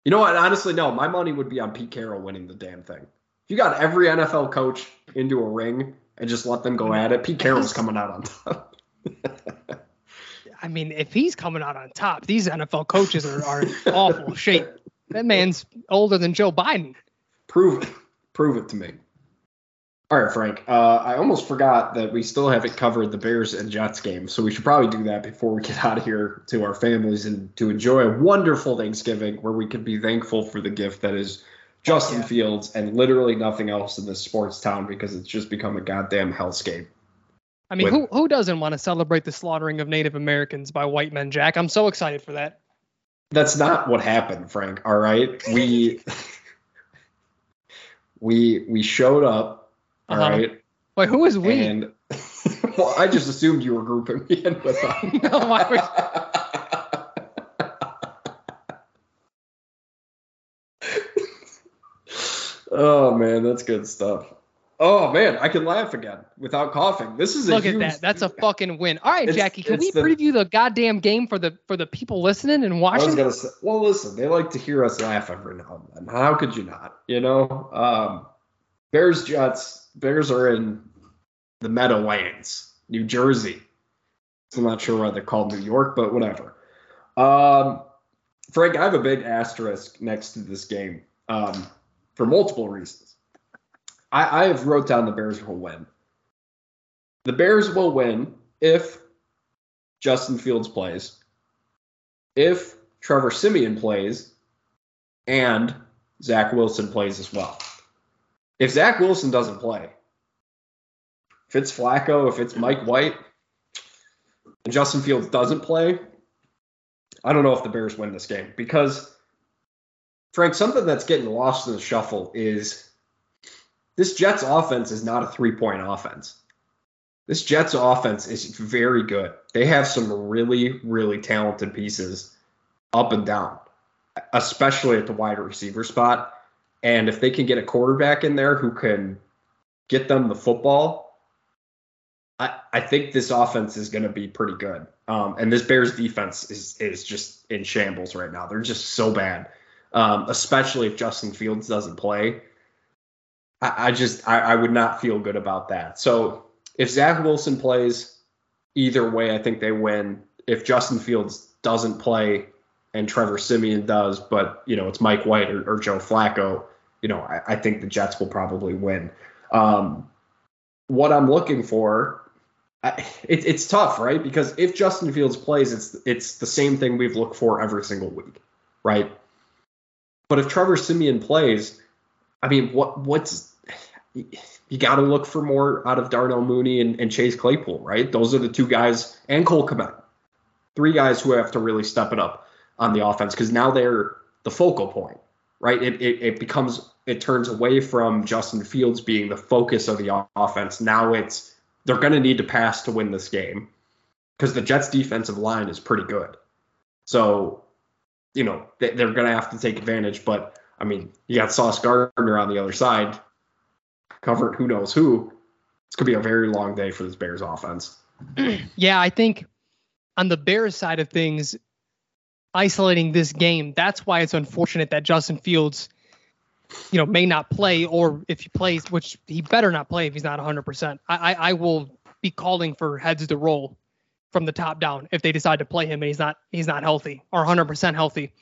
You know what? Honestly, no. My money would be on Pete Carroll winning the damn thing. If you got every NFL coach into a ring and just let them go at it, Pete Carroll's coming out on top. I mean, if he's coming out on top, these NFL coaches are, are in awful shape. That man's older than Joe Biden. Prove it. Prove it to me. All right, Frank. Uh, I almost forgot that we still haven't covered the Bears and Jets game, so we should probably do that before we get out of here to our families and to enjoy a wonderful Thanksgiving where we can be thankful for the gift that is Justin yeah. Fields and literally nothing else in this sports town because it's just become a goddamn hellscape. I mean, with, who who doesn't want to celebrate the slaughtering of Native Americans by white men, Jack? I'm so excited for that. That's not what happened, Frank. All right, we we we showed up. All uh-huh. right. Wait, who is we? And well, I just assumed you were grouping me in with them. no, oh man, that's good stuff. Oh man, I can laugh again without coughing. This is look at that. That's a fucking win. All right, it's, Jackie, can we the... preview the goddamn game for the for the people listening and watching? I was gonna say, well, listen, they like to hear us laugh every now and then. How could you not? You know, um, Bears Jets. Bears are in the Meadowlands, New Jersey. I'm not sure why they're called New York, but whatever. Um, Frank, I have a big asterisk next to this game um, for multiple reasons. I, I have wrote down the Bears will win. The Bears will win if Justin Fields plays, if Trevor Siemian plays, and Zach Wilson plays as well. If Zach Wilson doesn't play, if it's Flacco, if it's Mike White, and Justin Fields doesn't play, I don't know if the Bears win this game because, Frank, something that's getting lost in the shuffle is this Jets offense is not a three point offense. This Jets offense is very good. They have some really, really talented pieces up and down, especially at the wide receiver spot. And if they can get a quarterback in there who can get them the football, I, I think this offense is going to be pretty good. Um, and this Bears defense is is just in shambles right now. They're just so bad, um, especially if Justin Fields doesn't play. I, I just I, I would not feel good about that. So if Zach Wilson plays, either way, I think they win. If Justin Fields doesn't play and Trevor Siemian does, but you know it's Mike White or, or Joe Flacco, you know I, I, think the Jets will probably win. Um, what I'm looking for, I, it, it's tough, right? Because if Justin Fields plays, it's it's the same thing we've looked for every single week, right? But if Trevor Siemian plays, I mean, what what's you got to look for more out of Darnell Mooney and, and, Chase Claypool, right? Those are the two guys, and Cole Kmet, three guys who have to really step it up on the offense because now they're the focal point, right? It, it, it becomes it turns away from Justin Fields being the focus of the offense. Now it's they're going to need to pass to win this game because the Jets' defensive line is pretty good. So, you know, they, they're going to have to take advantage. But I mean, you got Sauce Gardner on the other side covered who knows who. It's gonna be a very long day for this Bears offense. yeah, I think on the Bears side of things, isolating this game, that's why it's unfortunate that Justin Fields, you know, may not play, or if he plays, which he better not play if he's not 100%. I, I, I will be calling for heads to roll from the top down if they decide to play him and he's not he's not healthy or 100% healthy.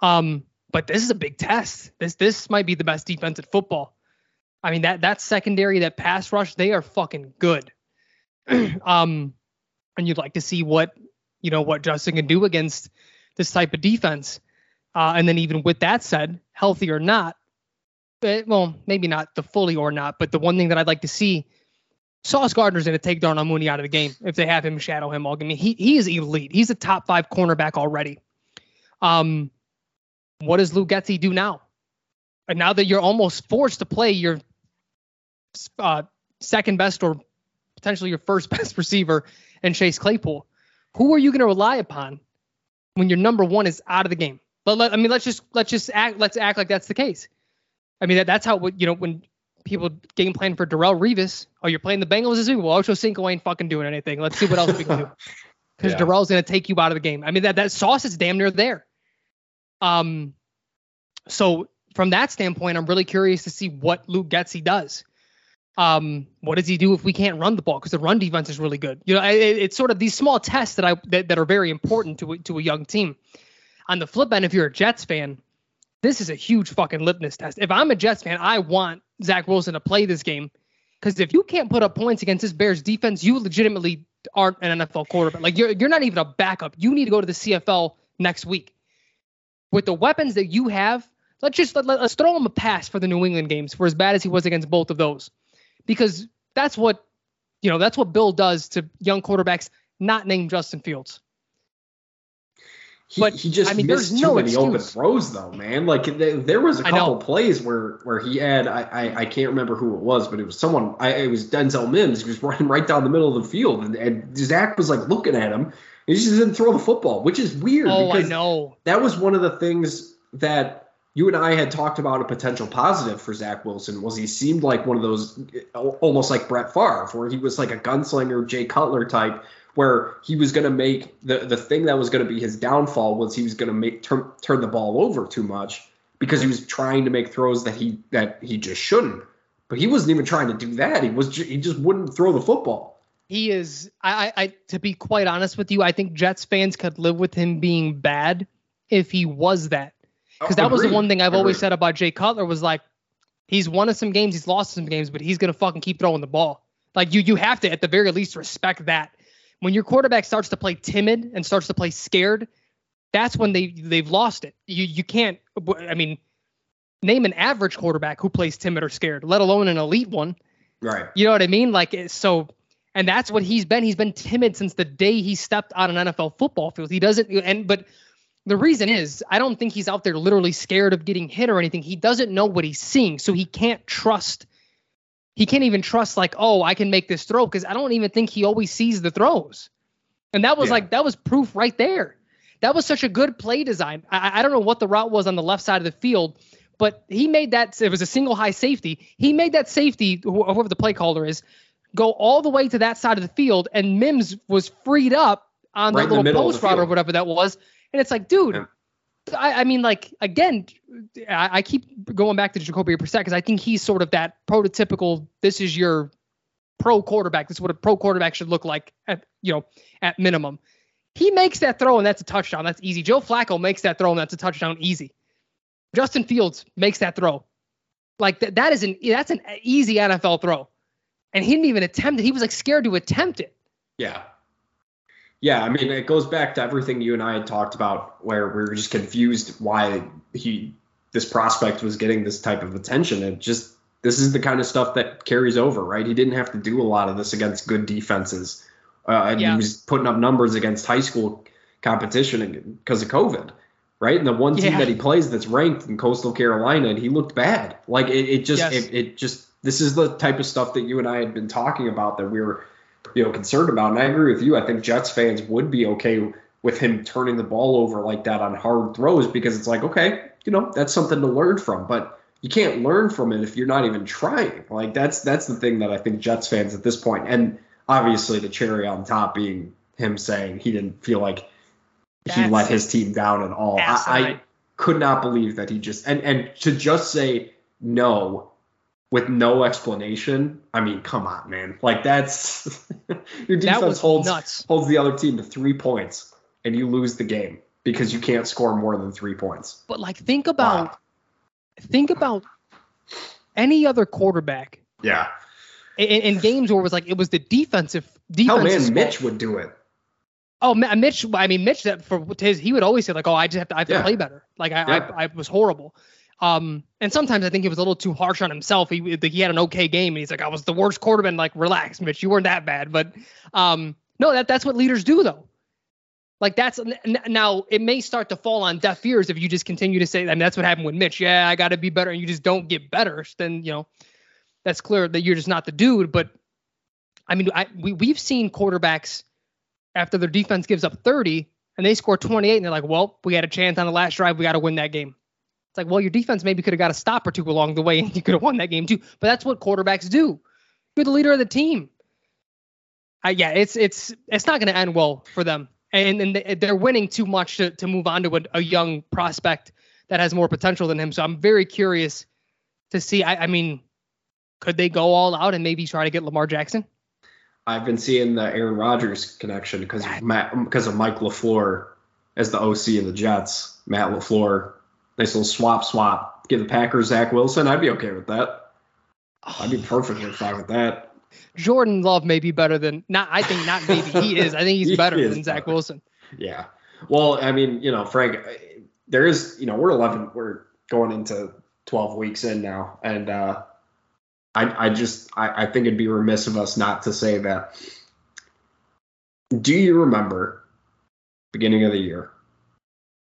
Um, but this is a big test. This this might be the best defense at football. I mean that that secondary, that pass rush, they are fucking good. um, and you'd like to see what you know what Justin can do against this type of defense. Uh, and then even with that said, healthy or not, it, well, maybe not the fully or not, but the one thing that I'd like to see, Sauce Gardner's going to take Darnell Mooney out of the game if they have him shadow him all. I mean, he he is elite. He's a top five cornerback already. Um, what does Luke Getsy do now? And now that you're almost forced to play your uh, second best or potentially your first best receiver and Chase Claypool. Who are you going to rely upon when your number one is out of the game? But let, I mean, let's just let's just act let's act like that's the case. I mean, that, that's how you know when people game plan for Darrelle Revis. Oh, you're playing the Bengals this week. Well, Ocho Cinco ain't fucking doing anything. Let's see what else we can do. Because yeah. Darrelle's going to take you out of the game. I mean, that that sauce is damn near there. Um, so from that standpoint, I'm really curious to see what Luke Getsy does. Um, what does he do if we can't run the ball? Because the run defense is really good. You know, it, it's sort of these small tests that I that, that are very important to to a young team. On the flip end, if you're a Jets fan, this is a huge fucking litmus test. If I'm a Jets fan, I want Zach Wilson to play this game because if you can't put up points against this Bears defense, you legitimately aren't an NFL quarterback. Like you're you're not even a backup. You need to go to the CFL next week with the weapons that you have. Let's just let, us throw him a pass for the New England games for as bad as he was against both of those, because that's what you know. That's what Bill does to young quarterbacks not named Justin Fields. He, but he just I mean, missed too no many excuse. open throws, though, man. Like there was a couple plays where where he had I, I, I can't remember who it was, but it was someone. I it was Denzel Mims. He was running right down the middle of the field, and, and Zach was like looking at him. He just didn't throw the football, which is weird. Oh, because I know. That was one of the things that you and I had talked about a potential positive for Zach Wilson was he seemed like one of those almost like Brett Favre, where he was like a gunslinger, Jay Cutler type where he was going to make the the thing that was going to be his downfall was he was going to make turn, turn the ball over too much because he was trying to make throws that he that he just shouldn't. But he wasn't even trying to do that. He was he just wouldn't throw the football. He is I, I to be quite honest with you, I think Jets fans could live with him being bad if he was that. Because that was the one thing I've Agreed. always said about Jay Cutler was like he's won some games, he's lost some games, but he's gonna fucking keep throwing the ball. Like you you have to at the very least respect that when your quarterback starts to play timid and starts to play scared, that's when they they've lost it. You you can't. I mean, name an average quarterback who plays timid or scared, let alone an elite one. Right. You know what I mean? Like so, and that's what he's been. He's been timid since the day he stepped on an NFL football field. He doesn't. And but the reason is I don't think he's out there literally scared of getting hit or anything. He doesn't know what he's seeing, so he can't trust he can't even trust like, oh, I can make this throw because I don't even think he always sees the throws. And that was yeah. like that was proof right there. That was such a good play design. I, I don't know what the route was on the left side of the field, but he made that. It was a single high safety. He made that safety, whoever the play caller is, go all the way to that side of the field, and Mims was freed up on right the little post route or whatever that was. And it's like, dude, yeah. I, I, mean, like again, I, I keep going back to Jacoby Brissett because I think he's sort of that prototypical. This is your pro quarterback. This is what a pro quarterback should look like at you know at minimum. He makes that throw and that's a touchdown. That's easy. Joe Flacco makes that throw and that's a touchdown. Easy. Justin Fields makes that throw. Like th- that is an that's an easy NFL throw, and he didn't even attempt it. He was like scared to attempt it. Yeah. Yeah, I mean, it goes back to everything you and I had talked about, where we were just confused why he this prospect was getting this type of attention. It just this is the kind of stuff that carries over, right? He didn't have to do a lot of this against good defenses, uh, and yeah. he was putting up numbers against high school competition because of COVID, right? And the one team yeah. that he plays that's ranked in Coastal Carolina, and he looked bad. Like it, it just, yes. it, it just, this is the type of stuff that you and I had been talking about that we were you know concerned about. And I agree with you. I think Jets fans would be okay with him turning the ball over like that on hard throws because it's like okay, you know that's something to learn from, but you can't learn from it if you're not even trying. Like that's that's the thing that I think Jets fans at this point, and obviously the cherry on top being him saying he didn't feel like that's he let his team down at all. I, I could not believe that he just and and to just say no with no explanation. I mean, come on, man. Like that's your defense that holds nuts. holds the other team to three points, and you lose the game because you can't score more than three points. But like, think about wow. think about any other quarterback. Yeah. In, in, games where it was like it was the defensive defense. Oh man, Mitch would do it. Oh, Mitch. I mean, Mitch. That for his, he would always say like, "Oh, I just have to, I have to yeah. play better." Like I, yeah. I, I was horrible. Um, and sometimes I think he was a little too harsh on himself. He he had an okay game, and he's like, I was the worst quarterback. Like, relax, Mitch, you weren't that bad. But um, no, that that's what leaders do though. Like that's now it may start to fall on deaf ears if you just continue to say. I mean, that's what happened with Mitch. Yeah, I got to be better, and you just don't get better. Then you know, that's clear that you're just not the dude. But I mean, I, we we've seen quarterbacks after their defense gives up 30 and they score 28, and they're like, well, we had a chance on the last drive, we got to win that game. It's like, well, your defense maybe could have got a stop or two along the way and you could have won that game too. But that's what quarterbacks do. You're the leader of the team. Uh, yeah, it's it's it's not going to end well for them. And and they're winning too much to, to move on to a, a, young prospect that has more potential than him. So I'm very curious to see. I, I mean, could they go all out and maybe try to get Lamar Jackson? I've been seeing the Aaron Rodgers connection because Matt because of Mike LaFleur as the OC of the Jets. Matt LaFleur Nice little swap swap. Give the Packers Zach Wilson. I'd be okay with that. I'd be perfectly fine with that. Jordan Love may be better than not. I think not. Maybe he is. I think he's He better than Zach better. Wilson. Yeah. Well, I mean, you know, Frank, there is, you know, we're 11, we're going into 12 weeks in now. And uh, I, I just, I, I think it'd be remiss of us not to say that. Do you remember beginning of the year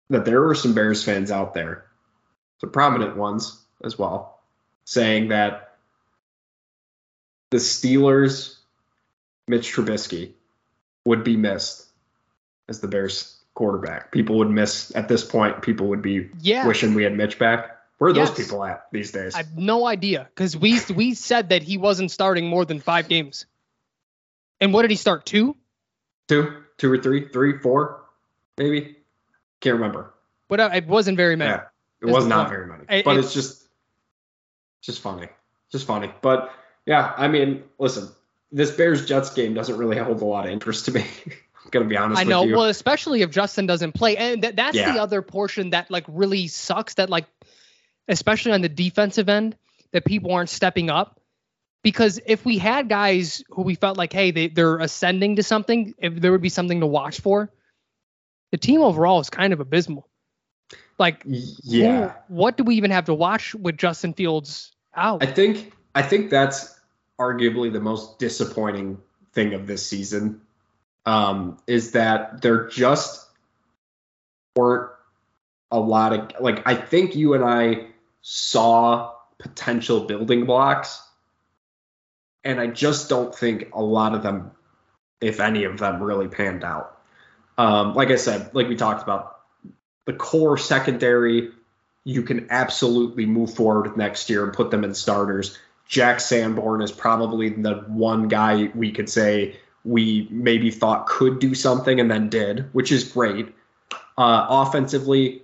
that there were some Bears fans out there, some prominent ones as well, saying that the Steelers, Mitch Trubisky, would be missed as the Bears quarterback. People would miss at this point. People would be Yeah. wishing we had Mitch back. Where are those people at these days? I have no idea because we we said that he wasn't starting more than five games. And what did he start? Two? two, two or three, three, four, maybe. Can't remember. What? Uh, it wasn't very many. Yeah, it was not point. very many, I- but it- it's just, just funny, just funny. But yeah, I mean, listen, this Bears Jets game doesn't really hold a lot of interest to me. I'm gonna be honest I know. Well, especially if Justin doesn't play, and that, that's Yeah. the other portion that like really sucks. That like, especially on the defensive end, that people aren't stepping up. Because if we had guys who we felt like, hey, they, they're ascending to something, if there would be something to watch for, the team overall is kind of abysmal. Like, Y- who- yeah. what do we even have to watch with Justin Fields out? I think I think that's arguably the most disappointing thing of this season um, is that there just weren't a lot of like I think you and I saw potential building blocks and I just don't think a lot of them if any of them really panned out. Um, like I said, like we talked about the core secondary you can absolutely move forward next year and put them in starters. Jack Sanborn is probably the one guy we could say we maybe thought could do something and then did, which is great. Uh, offensively,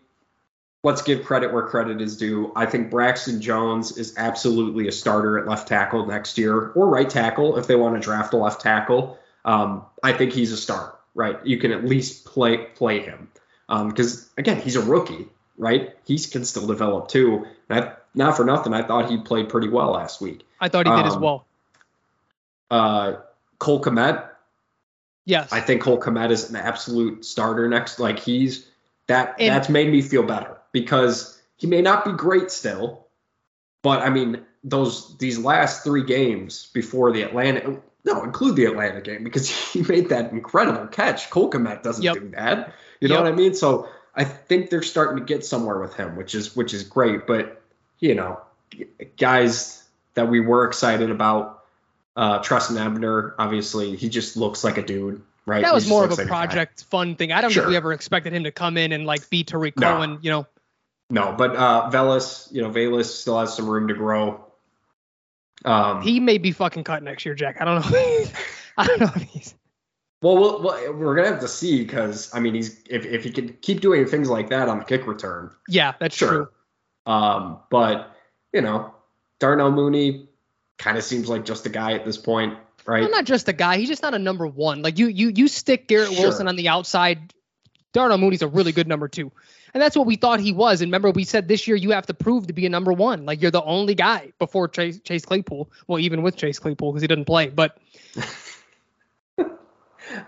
let's give credit where credit is due. I think Braxton Jones is absolutely a starter at left tackle next year or right tackle if they want to draft a left tackle. Um, I think he's a starter, right? You can at least play play him because again, he's a rookie right? He can still develop too. And I, not for nothing, I thought he played pretty well last week. I thought he did as um, well. Uh, Cole Kmet, Yes. I think Cole Kmet is an absolute starter next. Like he's that. And- that's made me feel better because he may not be great still, but I mean those these last three games before the Atlanta. No, include the Atlanta game because he made that incredible catch.Ole Kmet doesn't Yep. do that. You know Yep. what I mean? So I think they're starting to get somewhere with him, which is which is great. But you know, guys that we were excited about, uh, Trestan Ebner, obviously he just looks like a dude, right? that was more of a like project fun thing. I don't Sure. think we ever expected him to come in and like be Tarik No. Cohen, you know. No, but uh, Velus, you know, Velus still has some room to grow. Um, He may be fucking cut next year, Jack. I don't know. I don't know if he's well, we'll, well, we're gonna have to see because I mean, he's if if he can keep doing things like that on the kick return, Yeah, that's sure. true. Um, but you know, Darnell Mooney kind of seems like just a guy at this point, right? Well, not just a guy. He's just not a number one. Like you, you, you stick Garrett Sure. Wilson on the outside. Darnell Mooney's a really good number two, and that's what we thought he was. And remember, we said this year you have to prove to be a number one. Like you're the only guy before Chase, Chase Claypool. Well, even with Chase Claypool because he didn't play. But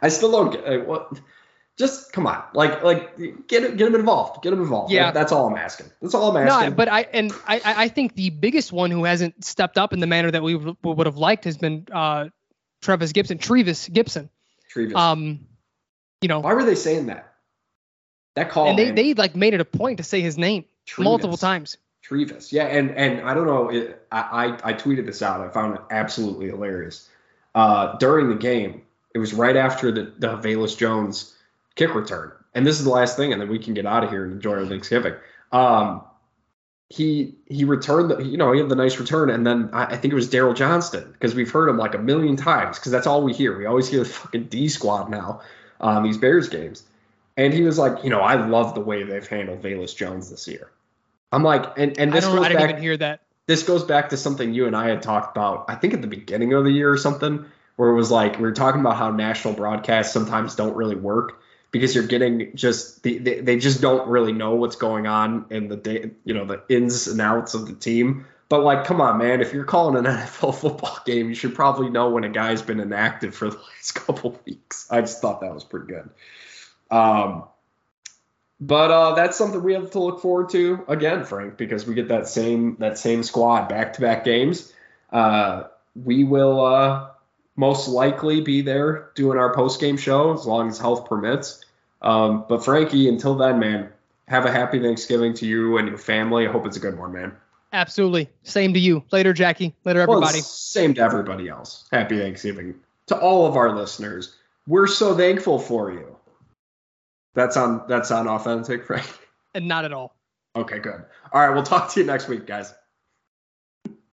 I still don't get uh, what. Just come on, like like get get him involved, get him involved. Yeah. That- that's all I'm asking. That's all I'm asking. no, but I and I, I think the biggest one who hasn't stepped up in the manner that we would would have liked has been uh, Travis Gipson, Trevis Gipson. Trevis. Um, you know, Why were they saying that? That call. and they man. they like made it a point to say his name Trevis. multiple times. Trevis. Yeah, and and I don't know. It, I, I I tweeted this out. I found it absolutely hilarious. Uh, during the game, it was right after the the Velus Jones kick return, and this is the last thing, and then we can get out of here and enjoy our Thanksgiving. Um, he he returned the you know he had the nice return, and then I, I think it was Daryl Johnston because we've heard him like a million times because that's all we hear. We always hear the fucking D squad now on these Bears games. And he was like, you know, I love the way they've handled Velus Jones this year. I'm like, and, and I this don't. goes I didn't back even hear that. this goes back to something you and I had talked about, I think at the beginning of the year or something, where it was like we were talking about how national broadcasts sometimes don't really work because you're getting just the, they, they just don't really know what's going on in the day, you know, the ins and outs of the team. But like, come on, man, if you're calling an NFL football game, you should probably know when a guy's been inactive for the last couple weeks. I just thought that was pretty good. Um, but uh, that's something we have to look forward to again, Frank, because we get that same that same squad back to back games. Uh, we will uh, most likely be there doing our post game show as long as health permits. Um, but Frankie, until then, man, have a happy Thanksgiving to you and your family. I hope it's a good one, man. Absolutely. Same to you. Later, Jackie. Later, everybody. Well, same to everybody else. Happy Thanksgiving to all of our listeners. We're so thankful for you. That's on that's on authentic, Frank. And uh, not at all. Okay, good. All right, we'll talk to you next week, guys.